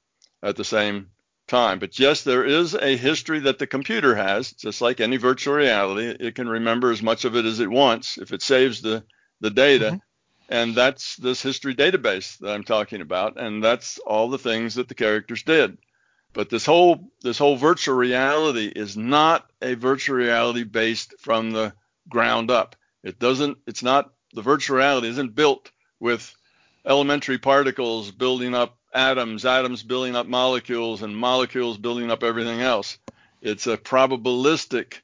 at the same time. But yes, there is a history that the computer has, just like any virtual reality. It can remember as much of it as it wants if it saves the, the data. Mm-hmm. And that's this history database that I'm talking about. And that's all the things that the characters did. But this whole this whole virtual reality is not a virtual reality based from the ground up. It doesn't it's not the virtual reality isn't built with elementary particles building up atoms, atoms building up molecules, and molecules building up everything else. It's a probabilistic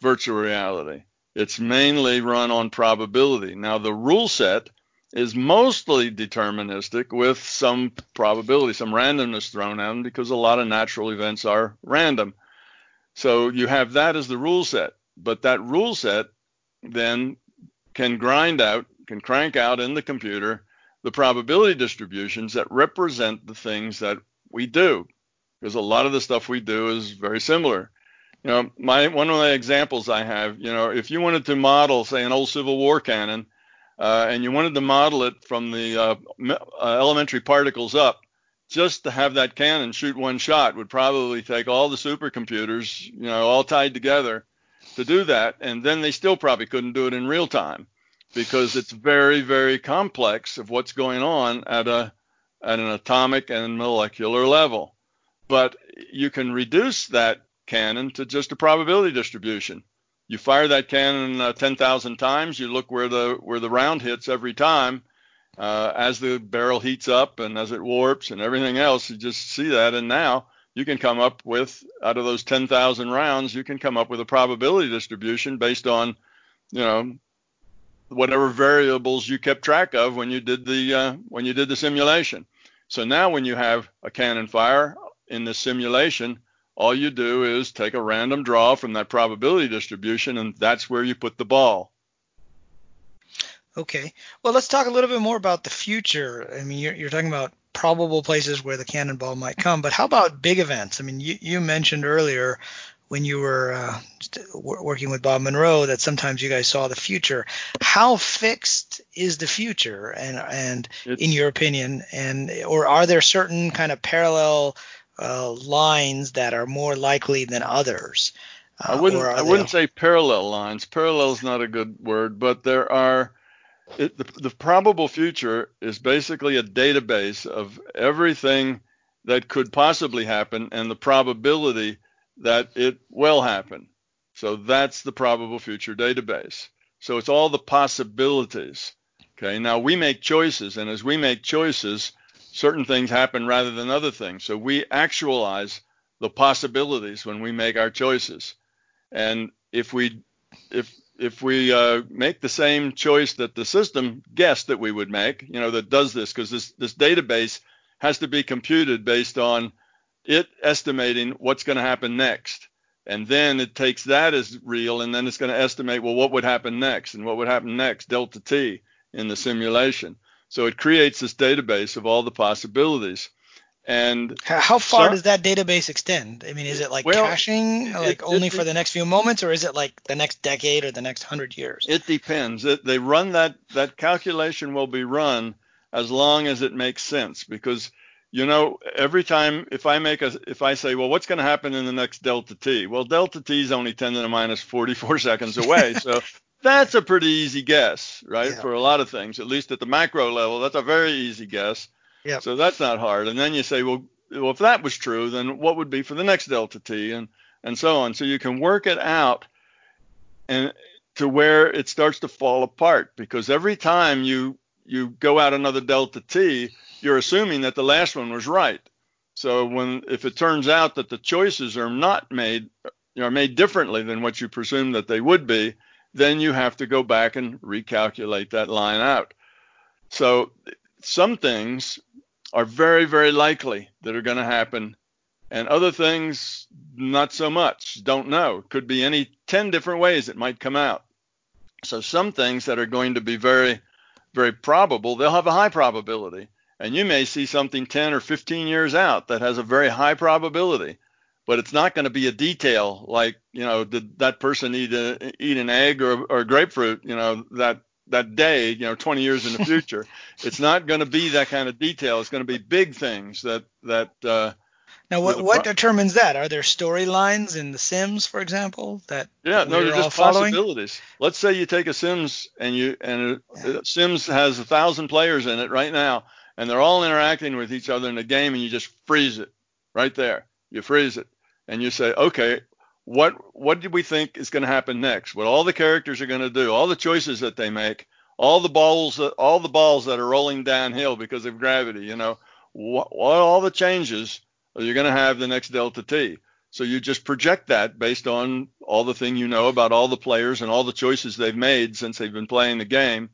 virtual reality. It's mainly run on probability. Now, the rule set is mostly deterministic with some probability, some randomness thrown them because a lot of natural events are random. So you have that as the rule set. But that rule set then can grind out, can crank out in the computer the probability distributions that represent the things that we do. Because a lot of the stuff we do is very similar. You know, my one of the examples I have, you know, if you wanted to model, say, an old Civil War cannon, uh, and you wanted to model it from the uh, uh, elementary particles up, just to have that cannon shoot one shot would probably take all the supercomputers, you know, all tied together to do that, and then they still probably couldn't do it in real time because it's very, very complex of what's going on at a at an atomic and molecular level. But you can reduce that cannon to just a probability distribution. You fire that cannon uh, 10,000 times. You look where the where the round hits every time. Uh, as the barrel heats up and as it warps and everything else, you just see that. And now you can come up with out of those 10,000 rounds, you can come up with a probability distribution based on, you know, whatever variables you kept track of when you did the uh, when you did the simulation. So now when you have a cannon fire in the simulation, all you do is take a random draw from that probability distribution, and that's where you put the ball. Okay. Well, let's talk a little bit more about the future. I mean, you're, you're talking about probable places where the cannonball might come, but how about big events? I mean, you, you mentioned earlier when you were uh, working with Bob Monroe that sometimes you guys saw the future. How fixed is the future, and and it's, in your opinion, and or are there certain kind of parallel uh, lines that are more likely than others? Uh, I wouldn't I wouldn't say parallel lines. Parallel is not a good word, but there are. It, the, the probable future is basically a database of everything that could possibly happen and the probability that it will happen. So that's the probable future database. So it's all the possibilities. Okay. Now we make choices, and as we make choices, certain things happen rather than other things. So we actualize the possibilities when we make our choices. And if we if if we uh, make the same choice that the system guessed that we would make, you know, that does this, because this this database has to be computed based on it estimating what's going to happen next. And then it takes that as real, and then it's going to estimate, well, what would happen next, and what would happen next, delta t in the simulation. So it creates this database of all the possibilities. And how far so, does that database extend? I mean, is it like well, caching, like it, only it, for the next few moments, or is it like the next decade or the next hundred years? It depends. It, they run that that calculation will be run as long as it makes sense because you know every time if I make a if I say well what's going to happen in the next delta t well delta t is only 10 to the minus 44 *laughs* seconds away so that's a pretty easy guess right yeah. for a lot of things at least at the macro level that's a very easy guess yeah. So that's not hard. And then you say, well, well, if that was true, then what would be for the next delta t, and and so on. So you can work it out, and to where it starts to fall apart because every time you you go out another delta t, you're assuming that the last one was right. So when if it turns out that the choices are not made are made differently than what you presume that they would be, then you have to go back and recalculate that line out. So some things are very, very likely that are going to happen, and other things not so much. Don't know. Could be any 10 different ways it might come out. So some things that are going to be very, very probable, they'll have a high probability. And you may see something 10 or 15 years out that has a very high probability, but it's not going to be a detail like, you know, did that person eat a, eat an egg or, or grapefruit, you know, that that day, you know, 20 years in the *laughs* future. it's not going to be that kind of detail. It's going to be big things that that. Uh, now, what what pro- determines that? Are there storylines in the Sims, for example, that yeah, no, they're just possibilities. Let's say you take a Sims and you and uh, yeah. Uh, Sims has a thousand players in it right now, and they're all interacting with each other in the game, and you just freeze it right there. You freeze it, and you say, okay, what what do we think is going to happen next? What all the characters are going to do, all the choices that they make, all the balls that all the balls that are rolling downhill because of gravity. You know, what, what all the changes are you going to have the next delta t? So you just project that based on all the thing you know about all the players and all the choices they've made since they've been playing the game,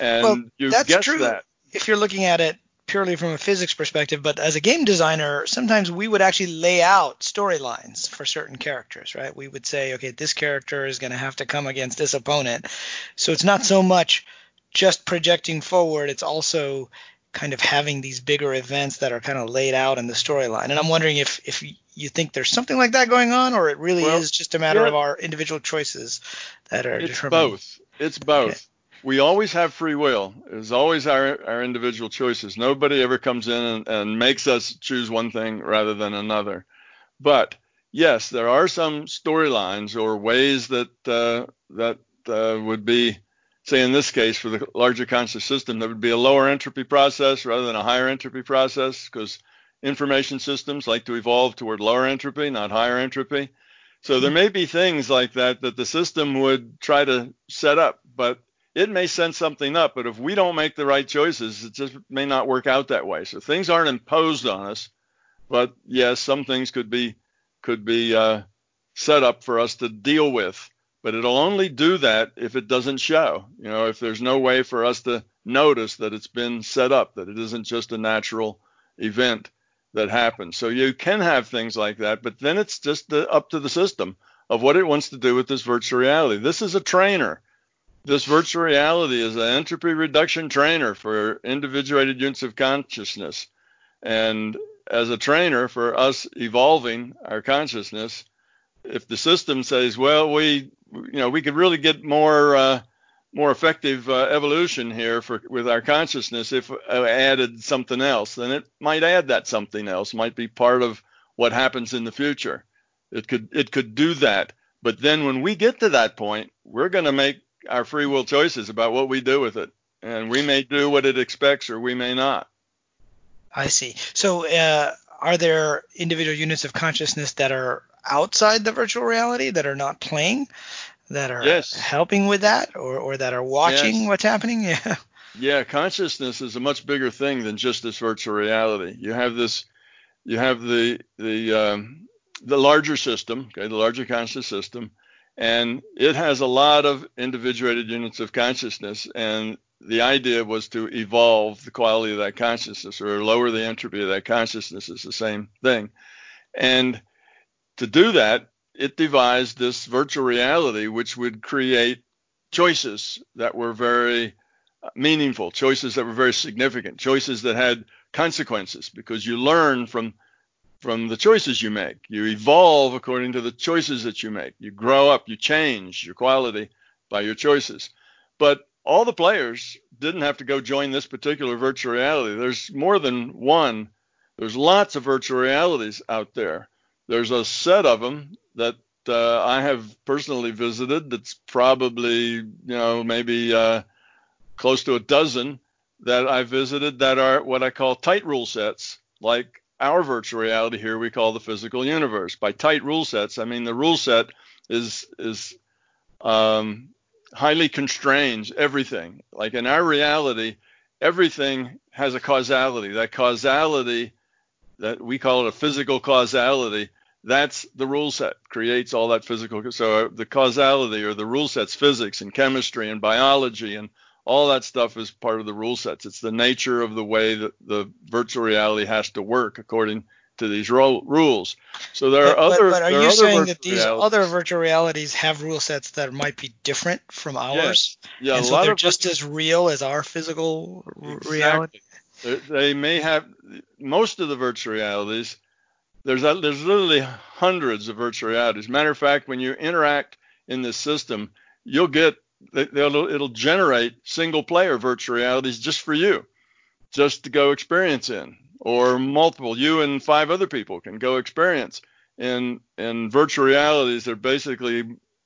and well, you that's guess true. that. If you're looking at it purely from a physics perspective, but as a game designer, sometimes we would actually lay out storylines for certain characters, right? We would say, okay, this character is going to have to come against this opponent. So it's not so much just projecting forward, it's also kind of having these bigger events that are kind of laid out in the storyline. And I'm wondering if if you think there's something like that going on, or it really well, is just a matter of our individual choices that are determined. it's determined. both. It's both. Okay we always have free will. It's always our, our individual choices. Nobody ever comes in and, and makes us choose one thing rather than another. But yes, there are some storylines or ways that uh, that uh, would be, say in this case for the larger conscious system, there would be a lower entropy process rather than a higher entropy process because information systems like to evolve toward lower entropy, not higher entropy. So there may be things like that that the system would try to set up, but it may send something up, but if we don't make the right choices, it just may not work out that way. So things aren't imposed on us, but yes, some things could be could be uh, set up for us to deal with. But it'll only do that if it doesn't show. You know, if there's no way for us to notice that it's been set up, that it isn't just a natural event that happens. So you can have things like that, but then it's just the, up to the system of what it wants to do with this virtual reality. This is a trainer this virtual reality is an entropy reduction trainer for individuated units of consciousness. And as a trainer for us evolving our consciousness, if the system says, well, we, you know, we could really get more, uh, more effective uh, evolution here for with our consciousness if I added something else, then it might add that something else, might be part of what happens in the future. It could, it could do that. But then when we get to that point, we're going to make our free will choices about what we do with it. And we may do what it expects or we may not. I see. So uh, are there individual units of consciousness that are outside the virtual reality that are not playing, that are yes. helping with that, or, or that are watching yes. what's happening? *laughs* Yeah. Yeah, consciousness is a much bigger thing than just this virtual reality. You have this, you have the the um, the larger system, okay, the larger conscious system, and it has a lot of individuated units of consciousness. And the idea was to evolve the quality of that consciousness or lower the entropy of that consciousness is the same thing. And to do that, it devised this virtual reality which would create choices that were very uh, meaningful, choices that were very significant, choices that had consequences because you learn from from the choices you make. You evolve according to the choices that you make. You grow up, you change your quality by your choices. But all the players didn't have to go join this particular virtual reality. There's more than one. There's lots of virtual realities out there. There's a set of them that uh, I have personally visited. That's probably you know maybe uh, close to a dozen that I visited that are what I call tight rule sets, like our virtual reality here we call the physical universe. By tight rule sets, I mean the rule set is is um, highly constrains everything. Like in our reality, everything has a causality. That causality that we call it a physical causality that's the rule set creates all that physical so the causality or the rule sets physics and chemistry and biology and all that stuff is part of the rule sets it's the nature of the way that the virtual reality has to work according to these ro- rules so there but, are other but, but are you saying that these realities. other virtual realities have rule sets that might be different from ours yes. yeah and so they're just as real as our physical exactly. reality they may have most of the virtual realities there's a, there's literally hundreds of virtual realities. Matter of fact, when you interact in this system, you'll get it'll, it'll generate single player virtual realities just for you, just to go experience in, or multiple. You and five other people can go experience in in virtual realities that are basically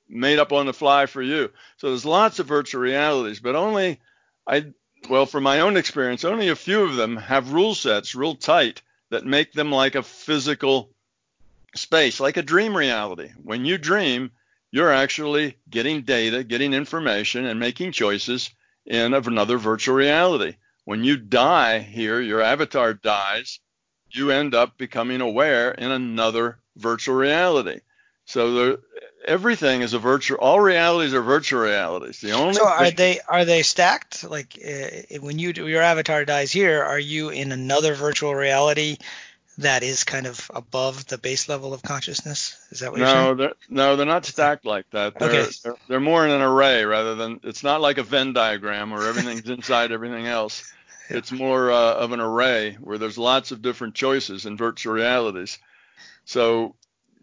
made up on the fly for you. So there's lots of virtual realities, but only I well, from my own experience, only a few of them have rule sets real tight that make them like a physical space, like a dream reality. When you dream, you're actually getting data, getting information, and making choices in another virtual reality. When you die here, your avatar dies, you end up becoming aware in another virtual reality. So there, everything is a virtual. All realities are virtual realities. The only so are they are they stacked? Like uh, when you do, your avatar dies here, are you in another virtual reality that is kind of above the base level of consciousness? Is that what no, you're saying? They're, no, they're not stacked like that. They're, okay. they're, they're more in an array rather than it's not like a Venn diagram where everything's inside everything else. It's more uh, of an array where there's lots of different choices in virtual realities. So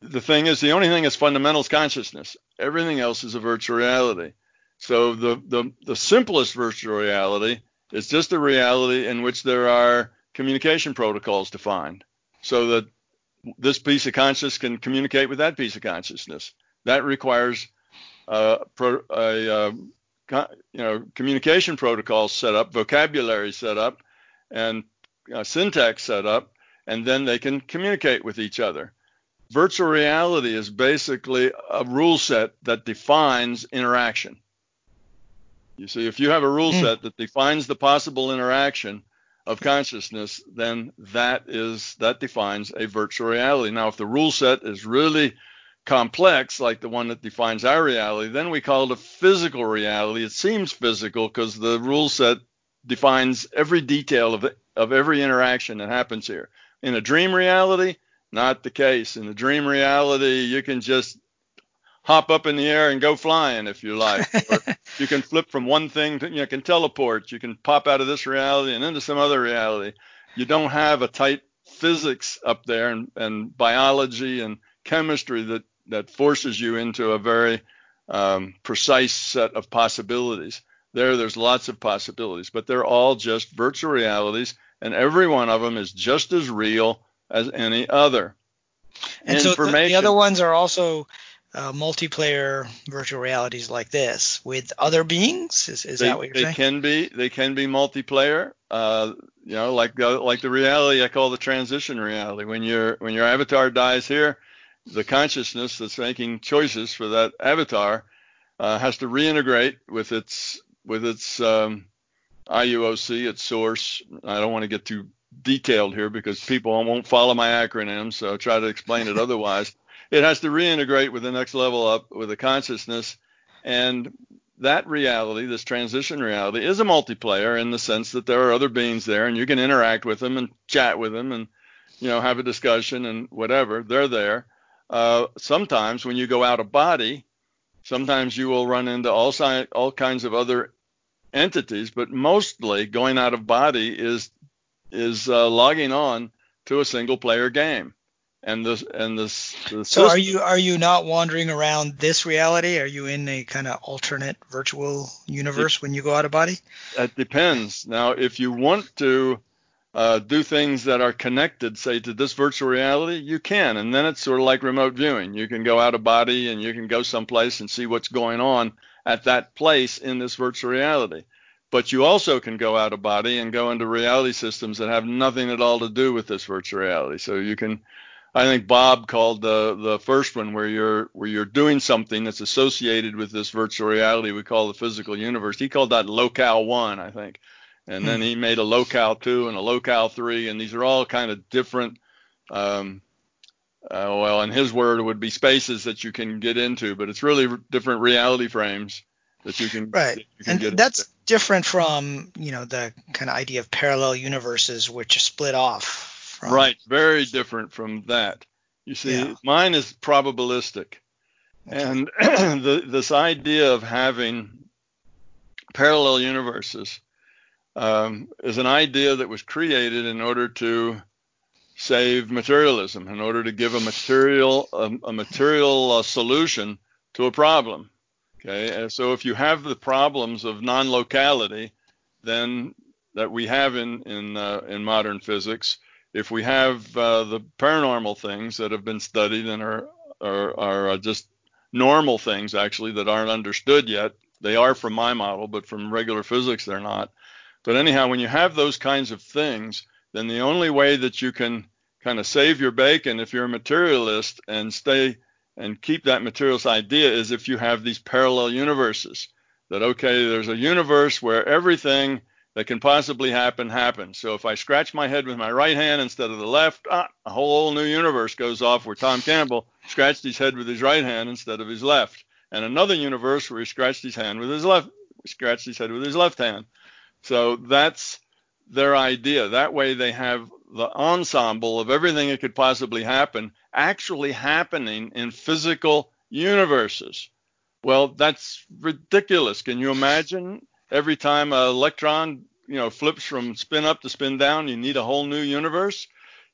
the thing is, the only thing that's fundamental is consciousness. Everything else is a virtual reality. So the, the, the simplest virtual reality is just a reality in which there are communication protocols defined so that this piece of consciousness can communicate with that piece of consciousness. That requires uh, pro, a uh, you know communication protocol set up, vocabulary set up, and uh, syntax set up, and then they can communicate with each other virtual reality is basically a rule set that defines interaction. You see, if you have a rule mm. set that defines the possible interaction of consciousness, then that is that defines a virtual reality. Now, if the rule set is really complex, like the one that defines our reality, then we call it a physical reality. It seems physical because the rule set defines every detail of of every interaction that happens here. In a dream reality, not the case. In the dream reality, you can just hop up in the air and go flying if you like. *laughs* you can flip from one thing to, you know, can teleport. You can pop out of this reality and into some other reality. You don't have a tight physics up there and, and biology and chemistry that, that forces you into a very um, precise set of possibilities. There, there's lots of possibilities, but they're all just virtual realities, and every one of them is just as real as any other. And so the, the other ones are also uh, multiplayer virtual realities like this with other beings. Is, is they, that what you're they saying? They can be. They can be multiplayer. Uh, You know, like the, like the reality I call the transition reality. When your when your avatar dies here, the consciousness that's making choices for that avatar uh, has to reintegrate with its with its um, IUOC, its source. I don't want to get too detailed here because people won't follow my acronyms, so I'll try to explain it *laughs* otherwise. It has to reintegrate with the next level up with the consciousness, and that reality, this transition reality, is a multiplayer in the sense that there are other beings there, and you can interact with them and chat with them, and you know have a discussion and whatever. They're there. Uh, sometimes when you go out of body, sometimes you will run into all, si- all kinds of other entities, but mostly going out of body is is uh, logging on to a single player game. And the and the, the so are you are you not wandering around this reality? Are you in a kind of alternate virtual universe it, when you go out of body? That depends. Now, if you want to uh, do things that are connected, say, to this virtual reality, you can. And then it's sort of like remote viewing. You can go out of body and you can go someplace and see what's going on at that place in this virtual reality. But you also can go out of body and go into reality systems that have nothing at all to do with this virtual reality. So you can, I think Bob called the the first one where you're where you're doing something that's associated with this virtual reality we call the physical universe. He called that locale one, I think and then hmm. he made a locale two and a locale three, and these are all kind of different. Um, uh, well, in his word, it would be spaces that you can get into, but it's really different reality frames that you can. Right, you can and that's different from you know the kind of idea of parallel universes, which are split off. From. Right, very different from that. You see, yeah. mine is probabilistic, okay. and *clears throat* the, this idea of having parallel universes um, is an idea that was created in order to save materialism, in order to give a material a, a material uh, solution to a problem. Okay, so if you have the problems of non-locality, then that we have in in uh, in modern physics, if we have uh, the paranormal things that have been studied and are are, are uh, just normal things actually that aren't understood yet, they are from my model, but from regular physics they're not. But anyhow, when you have those kinds of things, then the only way that you can kind of save your bacon if you're a materialist and stay and keep that materialist idea is if you have these parallel universes. That, okay, there's a universe where everything that can possibly happen happens. So if I scratch my head with my right hand instead of the left, ah, a whole new universe goes off where Tom Campbell scratched his head with his right hand instead of his left. And another universe where he scratched his hand with his left, scratched his head with his left hand. So that's their idea. That way they have the ensemble of everything that could possibly happen actually happening in physical universes. Well, that's ridiculous. Can you imagine every time an electron, you know, flips from spin up to spin down, you need a whole new universe?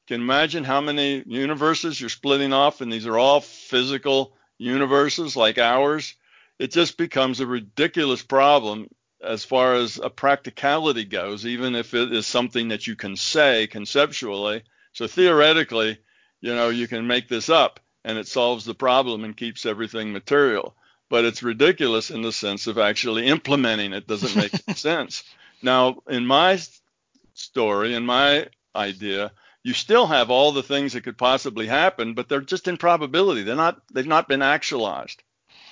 Can imagine how many universes you're splitting off and these are all physical universes like ours? It just becomes a ridiculous problem as far as a practicality goes, even if it is something that you can say conceptually. So theoretically, you know, you can make this up and it solves the problem and keeps everything material. But it's ridiculous in the sense of actually implementing it doesn't make *laughs* sense. Now, in my story, in my idea, you still have all the things that could possibly happen, but they're just in probability. They're not they've not been actualized.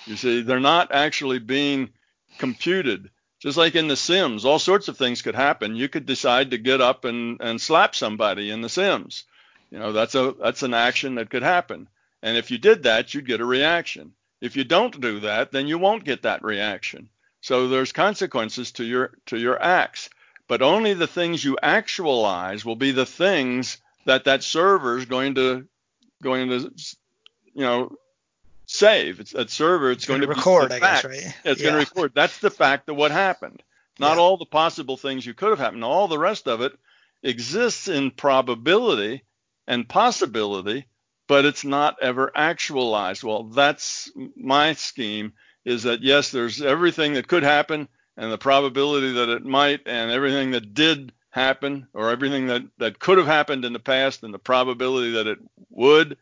You see, they're not actually being computed just like in The Sims, all sorts of things could happen. You could decide to get up and, and slap somebody in The Sims. You know, that's a that's an action that could happen. And if you did that, you'd get a reaction. If you don't do that, then you won't get that reaction. So there's consequences to your to your acts. But only the things you actualize will be the things that that server is going to going to you know save. It's that server. It's, going to record, I guess, right? It's yeah. going to record. That's the fact of what happened. Not yeah. all the possible things you could have happened. All the rest of it exists in probability and possibility, but it's not ever actualized. Well, that's my scheme is that yes, there's everything that could happen and the probability that it might and everything that did happen or everything that, that could have happened in the past and the probability that it would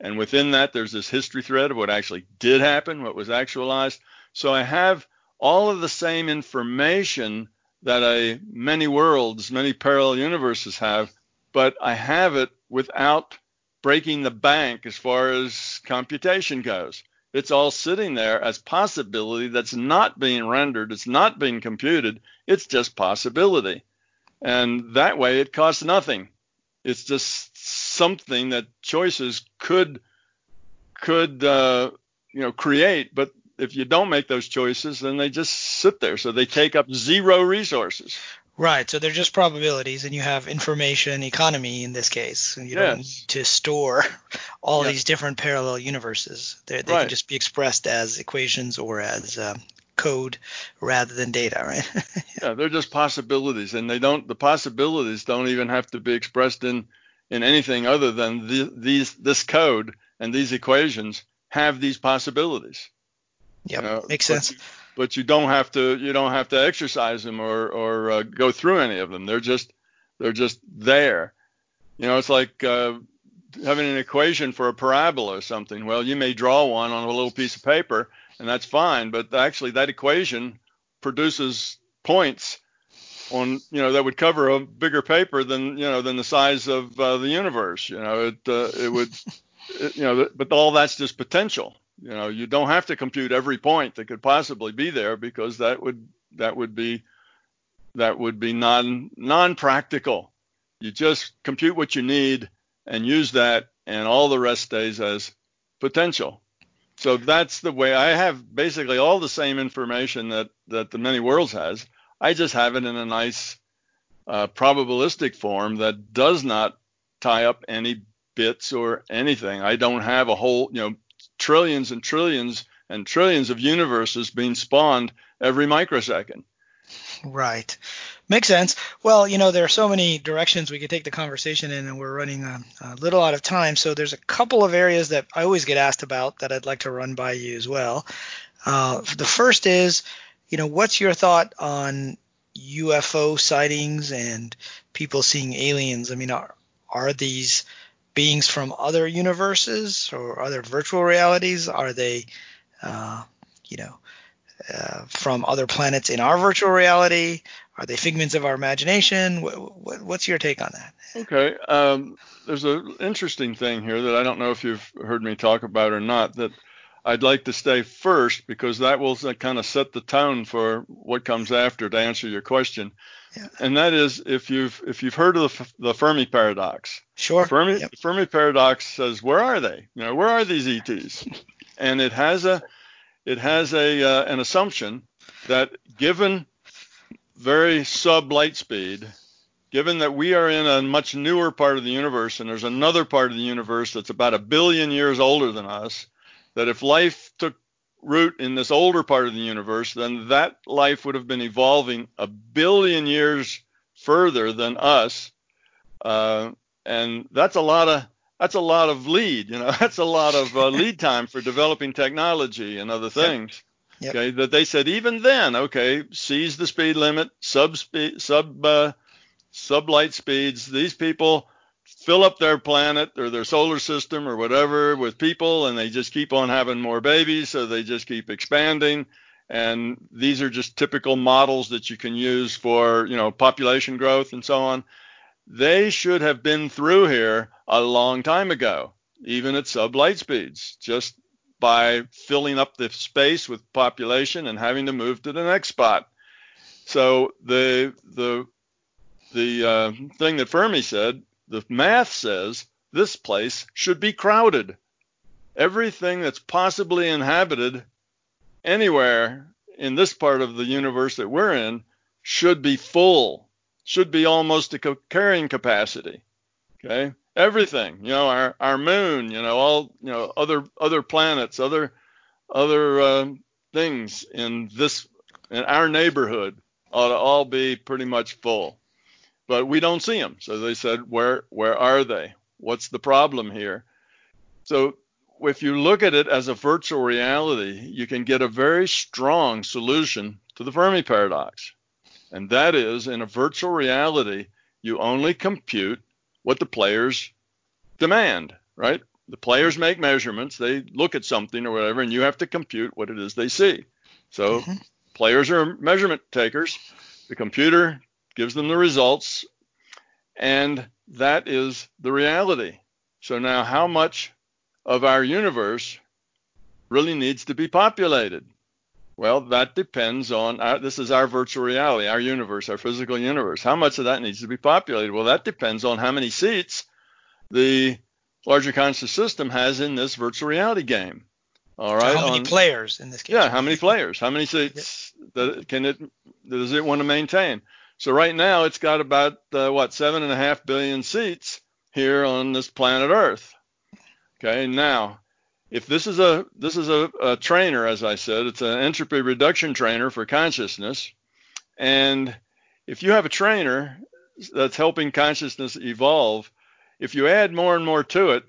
and within that, there's this history thread of what actually did happen, what was actualized. So I have all of the same information that a many worlds, many parallel universes have, but I have it without breaking the bank as far as computation goes. It's all sitting there as possibility that's not being rendered, it's not being computed, it's just possibility. And that way it costs nothing. It's just something that choices could could uh, you know create, but if you don't make those choices, then they just sit there. So they take up zero resources. Right. So they're just probabilities, and you have information economy in this case. You yes. don't need to store all yes. these different parallel universes. They're, they right. can just be expressed as equations or as um, code rather than data, right? yeah. *laughs* yeah, they're just possibilities, and they don't. The possibilities don't even have to be expressed in in anything other than the, these this code and these equations have these possibilities. Yeah, you know, makes sense. You, but you don't have to you don't have to exercise them or or uh, go through any of them. They're just they're just there. You know, it's like uh, having an equation for a parabola or something. Well, you may draw one on a little piece of paper, and that's fine. But actually, that equation produces points on you know that would cover a bigger paper than you know than the size of uh, the universe. You know, it uh, it would *laughs* it, you know, but all that's just potential. You know, you don't have to compute every point that could possibly be there because that would that would be that would be non non practical. You just compute what you need and use that, and all the rest stays as potential. So that's the way I have basically all the same information that that the many worlds has. I just have it in a nice uh, probabilistic form that does not tie up any bits or anything. I don't have a whole, you know, trillions and trillions and trillions of universes being spawned every microsecond. Right. Makes sense. Well, you know, there are so many directions we could take the conversation in, and we're running a, a, little out of time. So there's a couple of areas that I always get asked about that I'd like to run by you as well. Uh, the first is, you know, what's your thought on UFO sightings and people seeing aliens? I mean, are are these beings from other universes or other virtual realities? Are they, uh, you know, uh, from other planets in our virtual reality? Are they figments of our imagination? What, what, what's your take on that? Okay, um, there's an interesting thing here that I don't know if you've heard me talk about or not. That I'd like to stay first because that will kind of set the tone for what comes after to answer your question. Yeah. And that is if you've if you've heard of the, the Fermi paradox. Sure. Fermi, yep. Fermi paradox says where are they? You know where are these ETs? *laughs* and it has a it has a uh, an assumption that given very sub light speed, given that we are in a much newer part of the universe and there's another part of the universe that's about a billion years older than us, that if life took root in this older part of the universe, then that life would have been evolving a billion years further than us, uh, and that's a lot of that's a lot of lead. You know, *laughs* that's a lot of uh, lead time for developing technology and other things. Yep. Okay, that they said even then, okay, seize the speed limit, sub speed, sub uh, sub light speeds. These people fill up their planet or their solar system or whatever with people and they just keep on having more babies so they just keep expanding and these are just typical models that you can use for you know population growth and so on they should have been through here a long time ago even at sub light speeds just by filling up the space with population and having to move to the next spot so the the the uh, thing that Fermi said the math says this place should be crowded. Everything that's possibly inhabited anywhere in this part of the universe that we're in should be full, should be almost a carrying capacity. Okay, everything, you know, our our moon, you know, all you know, other other planets, other other uh, things in this in our neighborhood ought to all be pretty much full but we don't see them. So they said, where where are they? What's the problem here? So if you look at it as a virtual reality, you can get a very strong solution to the Fermi paradox. And that is in a virtual reality, you only compute what the players demand, right? The players make measurements, they look at something or whatever, and you have to compute what it is they see. So mm-hmm. players are measurement takers The computer gives them the results, and that is the reality. So now, how much of our universe really needs to be populated? Well, that depends on our, this is our virtual reality, our universe, our physical universe. How much of that needs to be populated? Well, that depends on how many seats the larger conscious system has in this virtual reality game. All right. So how many on, players in this game? Yeah, how many players? How many *laughs* seats that can it does it want to maintain? So right now it's got about uh, what seven and a half billion seats here on this planet Earth. Okay. Now if this is a this is a, a trainer, as I said, it's an entropy reduction trainer for consciousness, and if you have a trainer that's helping consciousness evolve, if you add more and more to it,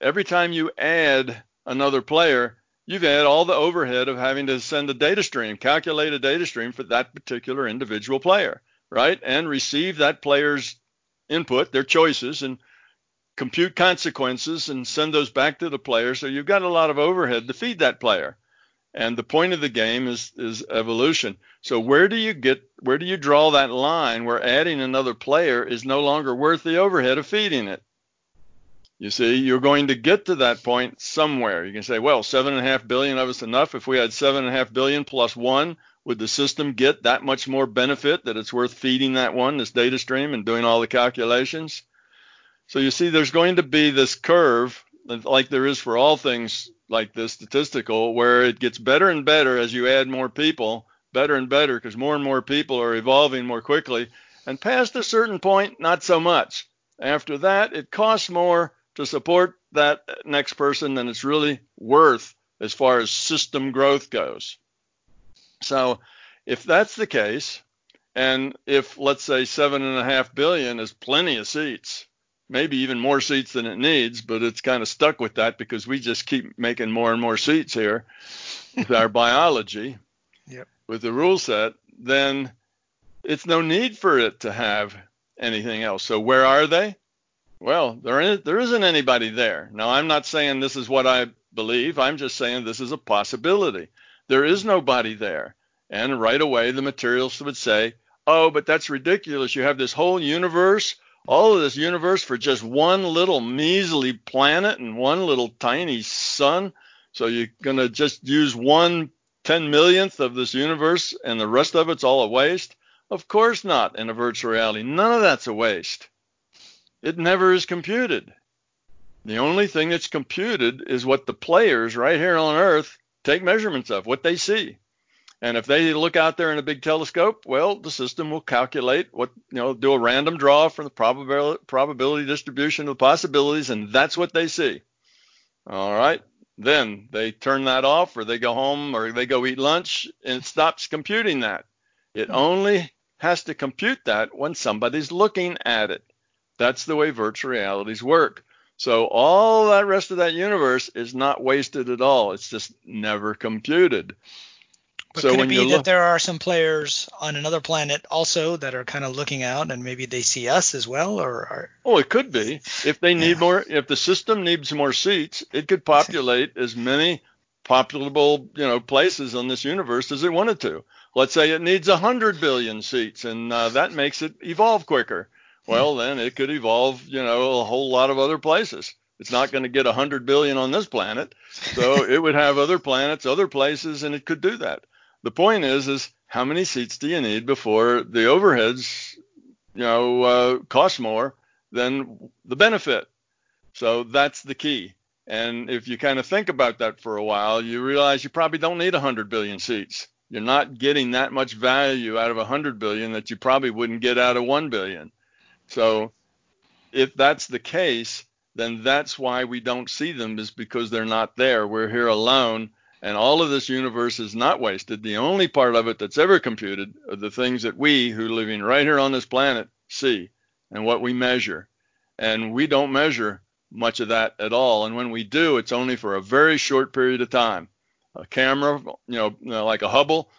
every time you add another player, you've had all the overhead of having to send a data stream, calculate a data stream for that particular individual player, right? And receive that player's input, their choices, and compute consequences and send those back to the player. So you've got a lot of overhead to feed that player. And the point of the game is is evolution. So where do you get where do you draw that line where adding another player is no longer worth the overhead of feeding it? You see, you're going to get to that point somewhere. You can say, well, seven and a half billion of us enough. If we had seven and a half billion plus one, would the system get that much more benefit that it's worth feeding that one, this data stream, and doing all the calculations? So you see, there's going to be this curve, like there is for all things like this statistical, where it gets better and better as you add more people, better and better, because more and more people are evolving more quickly. And past a certain point, not so much. After that, it costs more to support that next person than it's really worth as far as system growth goes. So if that's the case, and if let's say seven and a half billion is plenty of seats, maybe even more seats than it needs, but it's kind of stuck with that because we just keep making more and more seats here with our *laughs* biology, yep. with the rule set, then it's no need for it to have anything else. So where are they? Well, there is, there isn't anybody there. Now, I'm not saying this is what I believe. I'm just saying this is a possibility. There is nobody there. And right away, the materialists would say, oh, but that's ridiculous. You have this whole universe all of this universe for just one little measly planet and one little tiny sun. So you're going to just use one ten millionth of this universe and the rest of it's all a waste? Of course not in a virtual reality. None of that's a waste. It never is computed. The only thing that's computed is what the players right here on Earth take measurements of, what they see. And if they look out there in a big telescope, well, the system will calculate what, you know, do a random draw from the probability, probability distribution of possibilities, and that's what they see. All right. Then they turn that off, or they go home, or they go eat lunch, and it stops computing that. It hmm. only has to compute that when somebody's looking at it. That's the way virtual realities work. So all that rest of that universe is not wasted at all. It's just never computed. But so could it be that there are some players on another planet also that are kind of looking out and maybe they see us as well or are... Oh, it could be. If they need yeah. more if the system needs more seats, it could populate *laughs* as many populable, you know, places on this universe as it wanted to. Let's say it needs 100 billion seats and uh, that makes it evolve quicker. Well, then it could evolve, you know, a whole lot of other places. It's not going to get 100 billion on this planet. So *laughs* it would have other planets, other places, and it could do that the point is, is how many seats do you need before the overheads, you know, uh, cost more than the benefit? So that's the key. And if you kind of think about that for a while, you realize you probably don't need 100 billion seats. You're not getting that much value out of 100 billion that you probably wouldn't get out of 1 billion. So if that's the case, then that's why we don't see them is because they're not there. We're here alone and all of this universe is not wasted. The only part of it that's ever computed are the things that we, who are living right here on this planet, see and what we measure. And we don't measure much of that at all. And when we do, it's only for a very short period of time. A camera, you know, like a Hubble,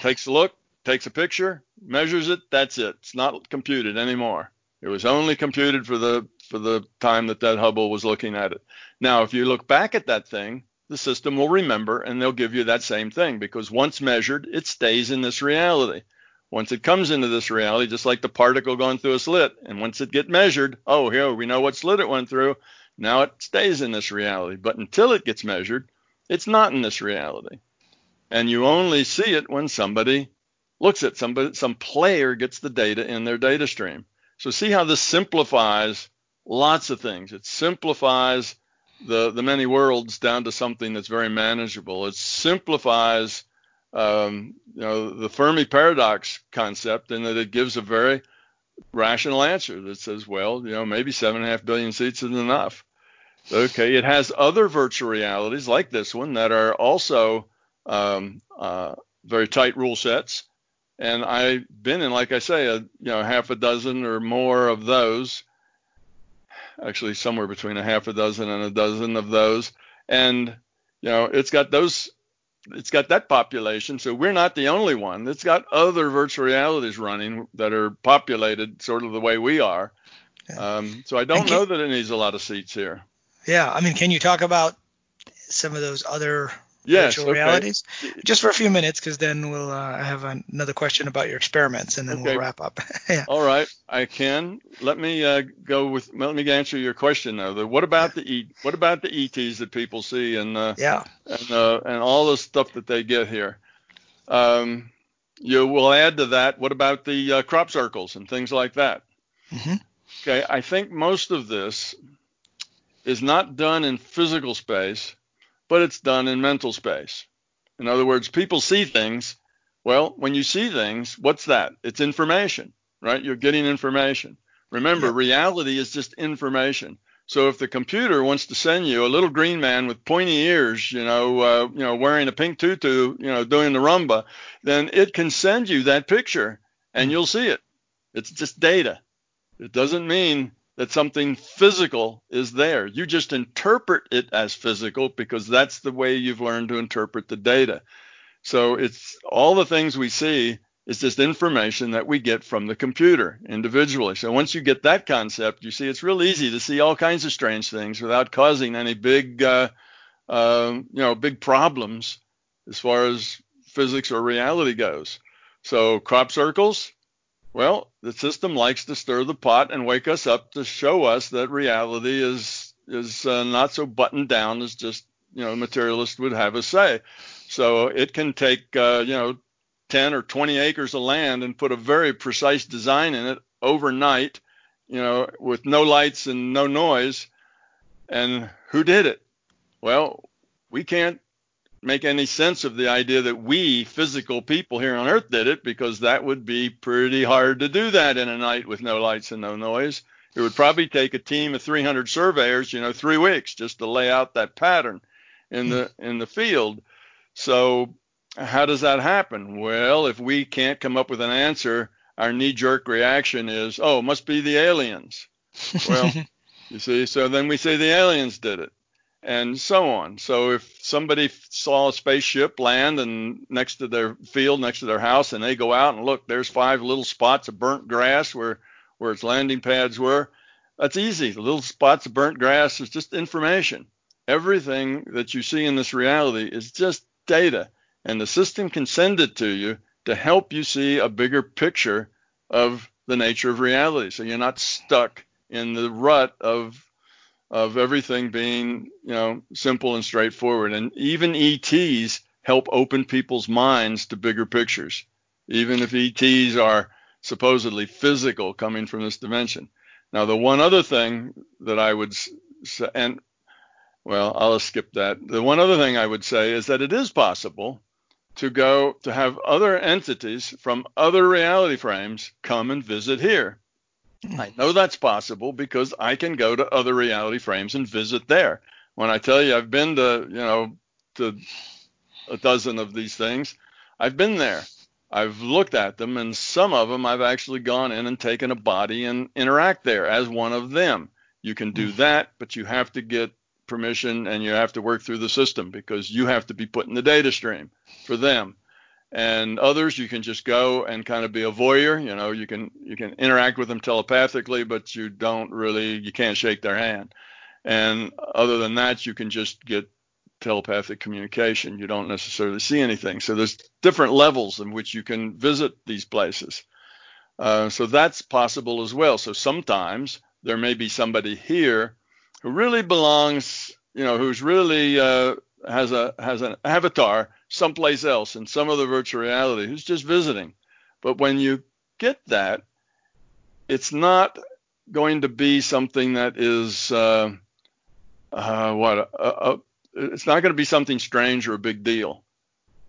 takes a look, takes a picture, measures it. That's it. It's not computed anymore. It was only computed for the for the time that that Hubble was looking at it. Now, if you look back at that thing the system will remember and they'll give you that same thing because once measured, it stays in this reality. Once it comes into this reality, just like the particle going through a slit, and once it gets measured, oh, here we know what slit it went through. Now it stays in this reality. But until it gets measured, it's not in this reality. And you only see it when somebody looks at somebody, some player gets the data in their data stream. So see how this simplifies lots of things. It simplifies the the many worlds down to something that's very manageable. It simplifies um, you know the Fermi paradox concept in that it gives a very rational answer that says, well, you know, maybe seven and a half billion seats is enough. Okay, it has other virtual realities like this one that are also um, uh, very tight rule sets, and I've been in, like I say, a you know half a dozen or more of those. Actually, somewhere between a half a dozen and a dozen of those, and you know it's got those it's got that population. So we're not the only one. It's got other virtual realities running that are populated sort of the way we are. Um, so I don't can, know that it needs a lot of seats here. Yeah, I mean, can you talk about some of those other yes, virtual okay. realities just for a few minutes? Because then we'll uh, have another question about your experiments, and then okay. we'll wrap up. *laughs* yeah. All right, I can. Let me uh, go with. Let me answer your question though. The, what about the e, What about the ETs that people see and uh, yeah and uh, and all the stuff that they get here? Um, you will add to that. What about the uh, crop circles and things like that? Mm-hmm. Okay, I think most of this is not done in physical space, but it's done in mental space. In other words, people see things. Well, when you see things, what's that? It's information, right? You're getting information. Remember, yeah. reality is just information. So if the computer wants to send you a little green man with pointy ears, you know, uh, you know, wearing a pink tutu, you know, doing the rumba, then it can send you that picture, and you'll see it. It's just data. It doesn't mean that something physical is there. You just interpret it as physical because that's the way you've learned to interpret the data. So it's all the things we see is just information that we get from the computer individually. So once you get that concept, you see it's real easy to see all kinds of strange things without causing any big, uh, uh, you know, big problems as far as physics or reality goes. So crop circles, well, the system likes to stir the pot and wake us up to show us that reality is is uh, not so buttoned down as just you know materialists would have us say. So it can take uh, you know 10 or 20 acres of land and put a very precise design in it overnight, you know, with no lights and no noise. And who did it? Well, we can't make any sense of the idea that we physical people here on earth did it because that would be pretty hard to do that in a night with no lights and no noise. It would probably take a team of 300 surveyors you know 3 weeks just to lay out that pattern in the in the field. So how does that happen? Well if we can't come up with an answer our knee jerk reaction is oh it must be the aliens. Well *laughs* you see so then we say the aliens did it and so on. So if somebody saw a spaceship land and next to their field, next to their house, and they go out and look, there's five little spots of burnt grass where where its landing pads were. That's easy. The little spots of burnt grass is just information. Everything that you see in this reality is just data, and the system can send it to you to help you see a bigger picture of the nature of reality. So you're not stuck in the rut of of everything being, you know, simple and straightforward. And even ETs help open people's minds to bigger pictures, even if ETs are supposedly physical coming from this dimension. Now, the one other thing that I would say, and well, I'll skip that. The one other thing I would say is that it is possible to go to have other entities from other reality frames come and visit here. I know that's possible because I can go to other reality frames and visit there. When I tell you I've been to, you know, to a dozen of these things, I've been there. I've looked at them, and some of them I've actually gone in and taken a body and interact there as one of them. You can do mm. that, but you have to get permission and you have to work through the system because you have to be put in the data stream for them and others you can just go and kind of be a voyeur you know you can you can interact with them telepathically but you don't really you can't shake their hand and other than that you can just get telepathic communication. You don't necessarily see anything. So there's different levels in which you can visit these places. Uh, so that's possible as well. So sometimes there may be somebody here who really belongs, you know, who's really uh, has a has an avatar someplace else in some other virtual reality who's just visiting. But when you get that, it's not going to be something that is uh, uh, what a, a, it's not going to be something strange or a big deal.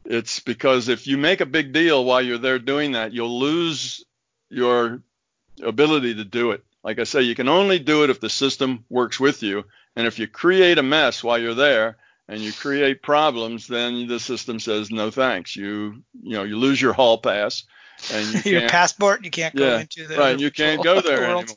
It's because if you make a big deal while you're there doing that, you'll lose your ability to do it. Like I say, you can only do it if the system works with you. And if you create a mess while you're there and you create problems, then the system says no thanks. You you know you lose your hall pass and you *laughs* your passport. You can't go yeah, into the right. You can't go there anymore.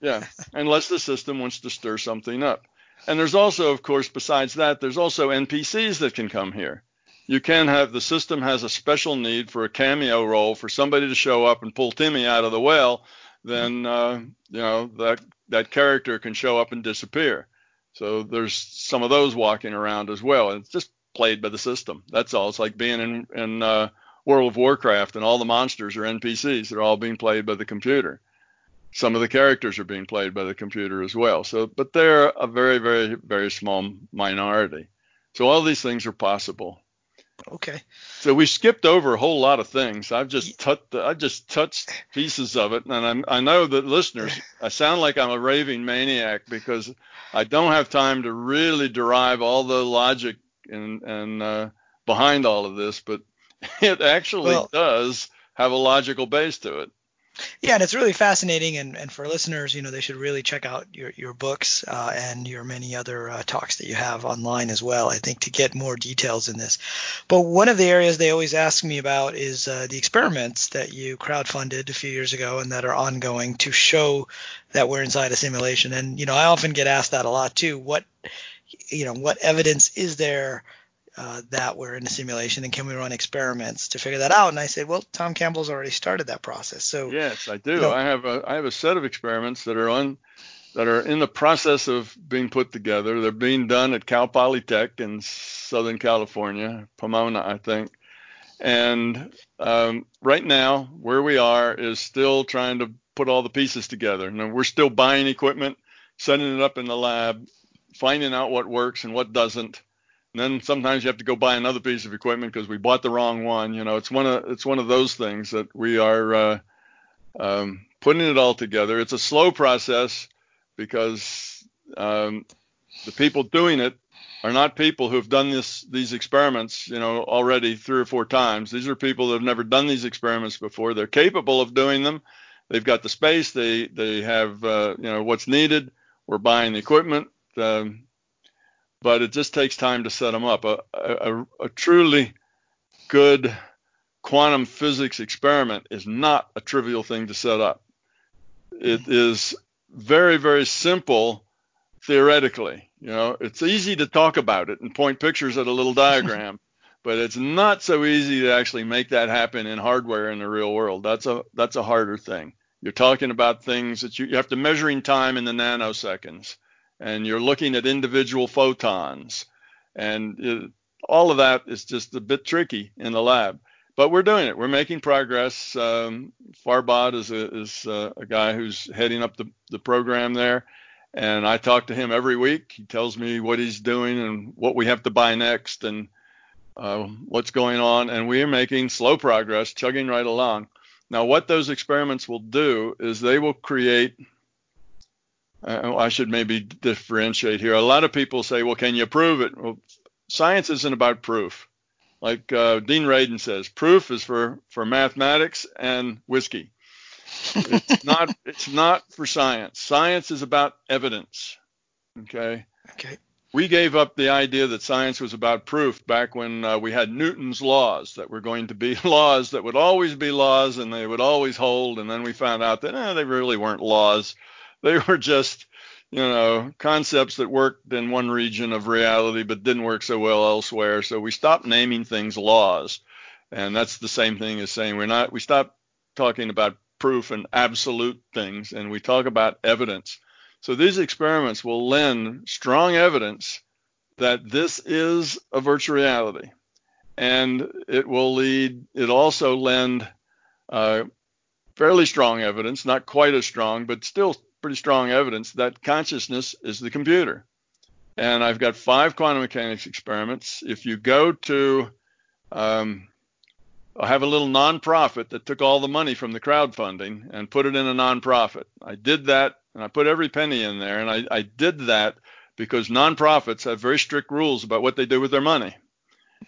Yeah, unless the system wants to stir something up. And there's also, of course, besides that, there's also NPCs that can come here. You can have the system has a special need for a cameo role for somebody to show up and pull Timmy out of the well. Then uh, you know that that character can show up and disappear. So there's some of those walking around as well. And It's just played by the system. That's all. It's like being in in uh, World of Warcraft and all the monsters are NPCs. They're all being played by the computer some of the characters are being played by the computer as well. So, but they're a very, very, very small minority. So all these things are possible. Okay. So we skipped over a whole lot of things. I've just touched, I just touched pieces of it, and I'm, I know that listeners, I sound like I'm a raving maniac because I don't have time to really derive all the logic and and uh, behind all of this, but *laughs* it actually well, does have a logical base to it. Yeah, and it's really fascinating. And, and for listeners, you know, they should really check out your, your books uh, and your many other uh, talks that you have online as well, I think, to get more details in this. But one of the areas they always ask me about is uh, the experiments that you crowdfunded a few years ago and that are ongoing to show that we're inside a simulation. And, you know, I often get asked that a lot too. What, you know, what evidence is there? Uh, that we're in a simulation and can we run experiments to figure that out? And I said, well, Tom Campbell's already started that process. So yes, I do. You know, I have a I have a set of experiments that are on that are in the process of being put together. They're being done at Cal Polytech in Southern California, Pomona, I think. And um, right now, where we are is still trying to put all the pieces together. And we're still buying equipment, setting it up in the lab, finding out what works and what doesn't and then sometimes you have to go buy another piece of equipment because we bought the wrong one. You know, it's one of it's one of those things that we are uh, um, putting it all together. It's a slow process because um, the people doing it are not people who've done this these experiments, you know, already three or four times. These are people that have never done these experiments before. They're capable of doing them. They've got the space. They they have uh, you know what's needed. We're buying the equipment. Um, but it just takes time to set them up. A, a, a truly good quantum physics experiment is not a trivial thing to set up. It is very, very simple theoretically. You know, it's easy to talk about it and point pictures at a little diagram, *laughs* but it's not so easy to actually make that happen in hardware in the real world. That's a that's a harder thing. You're talking about things that you, you have to measuring time in the nanoseconds and you're looking at individual photons. And it, all of that is just a bit tricky in the lab. But we're doing it. We're making progress. Um, Farbod is, a, is a, a, guy who's heading up the, the program there. And I talk to him every week. He tells me what he's doing and what we have to buy next and uh, what's going on. And we are making slow progress, chugging right along. Now, what those experiments will do is they will create uh, I should maybe differentiate here. A lot of people say, well, can you prove it? Well, science isn't about proof. Like uh, Dean Radin says, proof is for, for mathematics and whiskey. It's *laughs* not it's not for science. Science is about evidence. Okay. Okay. We gave up the idea that science was about proof back when uh, we had Newton's laws that were going to be *laughs* laws that would always be laws and they would always hold. And then we found out that eh, they really weren't laws *laughs* they were just you know concepts that worked in one region of reality but didn't work so well elsewhere. So we stopped naming things laws. And that's the same thing as saying we're not we stop talking about proof and absolute things and we talk about evidence. So these experiments will lend strong evidence that this is a virtual reality, and it will lead. It also lend uh, fairly strong evidence, not quite as strong, but still pretty strong evidence that consciousness is the computer. And I've got five quantum mechanics experiments. If you go to um, I have a little nonprofit that took all the money from the crowdfunding and put it in a nonprofit. I did that and I put every penny in there. And I, I did that because nonprofits have very strict rules about what they do with their money.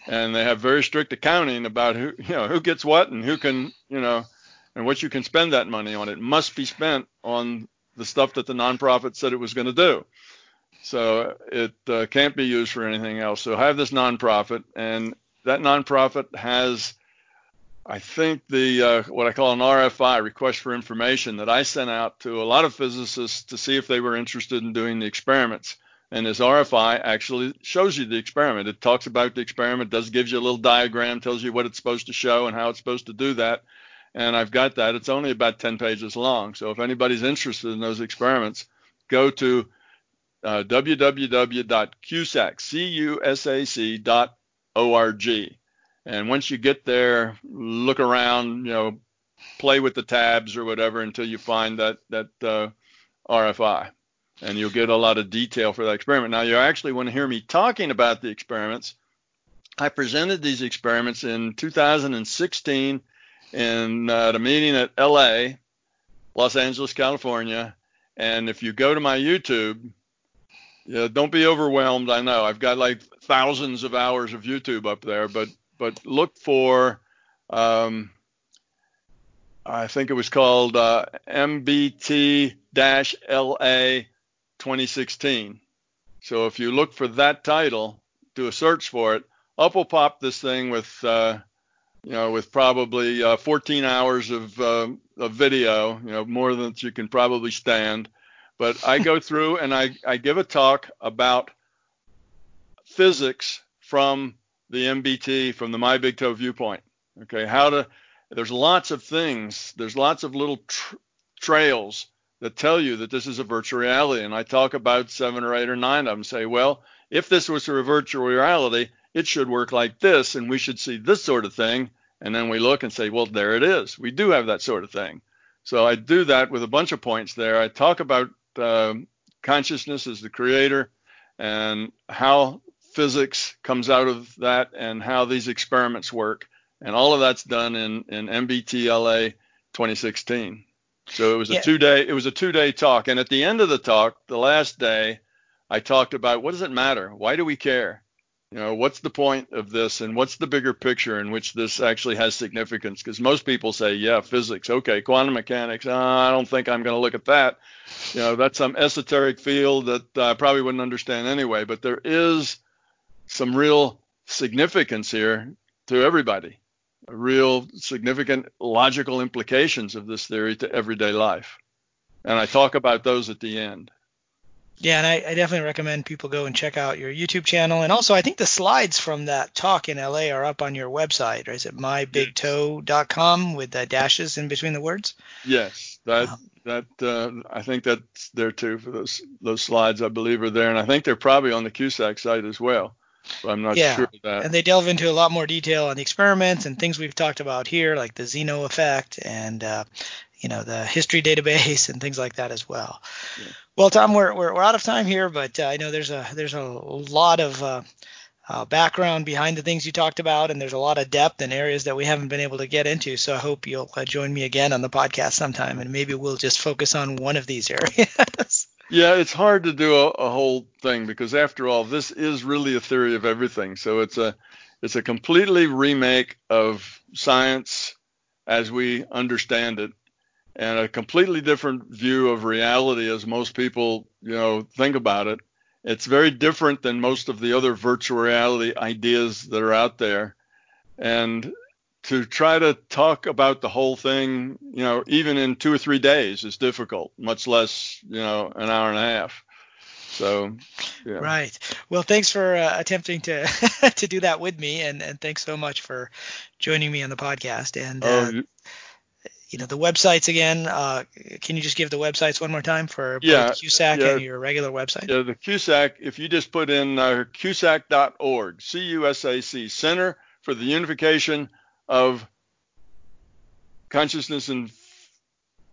And they have very strict accounting about who, you know, who gets what and who can, you know, and what you can spend that money on. It must be spent on the stuff that the nonprofit said it was going to do. So it uh, can't be used for anything else. So I have this nonprofit, and that nonprofit has I think the uh, what I call an RFI request for information that I sent out to a lot of physicists to see if they were interested in doing the experiments. And this RFI actually shows you the experiment. It talks about the experiment, does gives you a little diagram, tells you what it's supposed to show and how it's supposed to do that. And I've got that. It's only about 10 pages long. So if anybody's interested in those experiments, go to uh, www.cusac.org and once you get there, look around, you know, play with the tabs or whatever until you find that that uh, RFI, and you'll get a lot of detail for that experiment. Now, you actually want to hear me talking about the experiments. I presented these experiments in 2016 in uh, at a meeting at LA, Los Angeles, California. And if you go to my YouTube, don't be overwhelmed. I know I've got like thousands of hours of YouTube up there, but but look for um, I think it was called uh, MBT-LA 2016. So if you look for that title, do a search for it, up will pop this thing with uh, you know with probably uh, 14 hours of, uh, of video, you know more than you can probably stand. But I go *laughs* through and I, I give a talk about physics from the MBT from the My Big TOE viewpoint. Okay, how to there's lots of things, there's lots of little tr- trails that tell you that this is a virtual reality. And I talk about seven or eight or nine of them. Say, well, if this was a virtual reality, it should work like this, and we should see this sort of thing. And then we look and say, well, there it is. We do have that sort of thing. So I do that with a bunch of points there. I talk about uh, consciousness as the creator and how physics comes out of that and how these experiments work. And all of that's done in, in MBTLA 2016. So it was a yeah. two day it was a two day talk. And at the end of the talk, the last day, I talked about what does it matter? Why do we care? You know, what's the point of this and what's the bigger picture in which this actually has significance? Because most people say, yeah, physics, okay, quantum mechanics, uh, I don't think I'm going to look at that. You know, that's some esoteric field that I probably wouldn't understand anyway. But there is some real significance here to everybody, real significant logical implications of this theory to everyday life. And I talk about those at the end. Yeah, and I, I, definitely recommend people go and check out your YouTube channel. And also, I think the slides from that talk in LA are up on your website. Or is it mybigtoe.com with the dashes in between the words? Yes, that um, that uh, I think that's there too for those those slides. I believe are there, and I think they're probably on the CUSAC site as well. But I'm not yeah. sure of that. And they delve into a lot more detail on the experiments and things we've talked about here, like the Zeno effect and uh, you know the history database *laughs* and things like that as well. Yeah. Well, Tom, we're, we're, we're out of time here, but uh, I know there's a there's a lot of uh, uh, background behind the things you talked about, and there's a lot of depth in areas that we haven't been able to get into. So I hope you'll uh, join me again on the podcast sometime, and maybe we'll just focus on one of these *laughs* areas. Yeah, it's hard to do a, a, whole thing because after all, this is really a theory of everything. So it's a it's a completely remake of science as we understand it, and a completely different view of reality as most people you know think about it. It's very different than most of the other virtual reality ideas that are out there, and to try to talk about the whole thing, you know, even in two or three days is difficult, much less, you know, an hour and a half. So, yeah. Right. Well, thanks for uh, attempting to *laughs* to do that with me, and and thanks so much for joining me on the podcast. And uh, oh, you, know the websites again. Uh, can you just give the websites one more time for yeah, CUSAC yeah, and your regular website? Yeah, the CUSAC. If you just put in uh, CUSAC.org, C-U-S-A-C, Center for the Unification of Consciousness and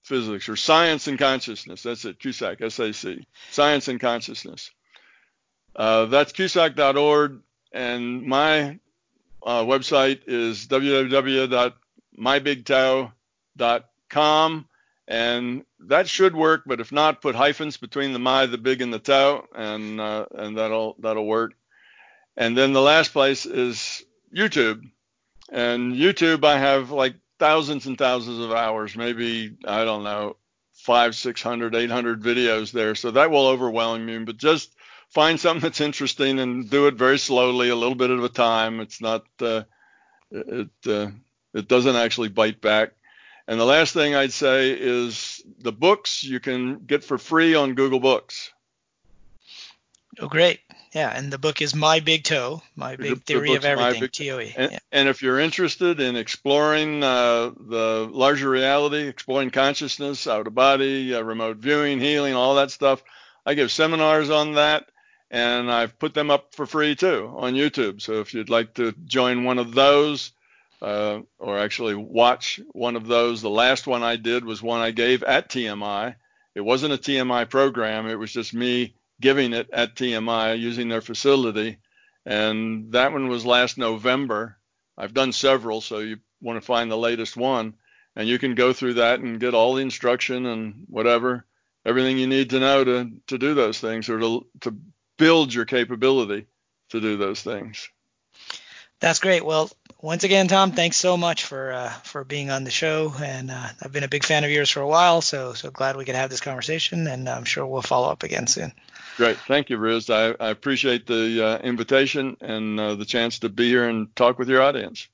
Physics, or Science and Consciousness. That's it, CUSAC, S-A-C, Science and Consciousness. Uh, that's CUSAC.org, and my uh, website is www.mybigtoe.com, and that should work. But if not, put hyphens between the my, the big, and the toe, and uh, and that'll that'll work. And then the last place is YouTube, and YouTube I have like thousands and thousands of hours, maybe I don't know, five, six hundred, eight hundred videos there. So that will overwhelm you. But just find something that's interesting and do it very slowly, a little bit at a time. It's not uh, it uh, it doesn't actually bite back. And the last thing I'd say is the books you can get for free on Google Books. Oh, great. Yeah, and the book is My Big TOE, My Big the, Theory the of Everything, TOE. And, yeah. and, if you're interested in exploring uh, the larger reality, exploring consciousness, out of body, uh, remote viewing, healing, all that stuff, I give seminars on that and I've put them up for free too on YouTube. So if you'd like to join one of those, uh, or actually watch one of those, the last one I did was one I gave at TMI. It wasn't a TMI program; it was just me giving it at TMI using their facility, and that one was last November. I've done several, so you want to find the latest one, and you can go through that and get all the instruction and whatever everything you need to know to to do those things or to to build your capability to do those things. That's great. Well, once again, Tom, thanks so much for uh, for being on the show, and uh, I've been a big fan of yours for a while, so so glad we could have this conversation, and I'm sure we'll follow up again soon. Great, thank you, Riz. I, I appreciate the uh, invitation and uh, the chance to be here and talk with your audience.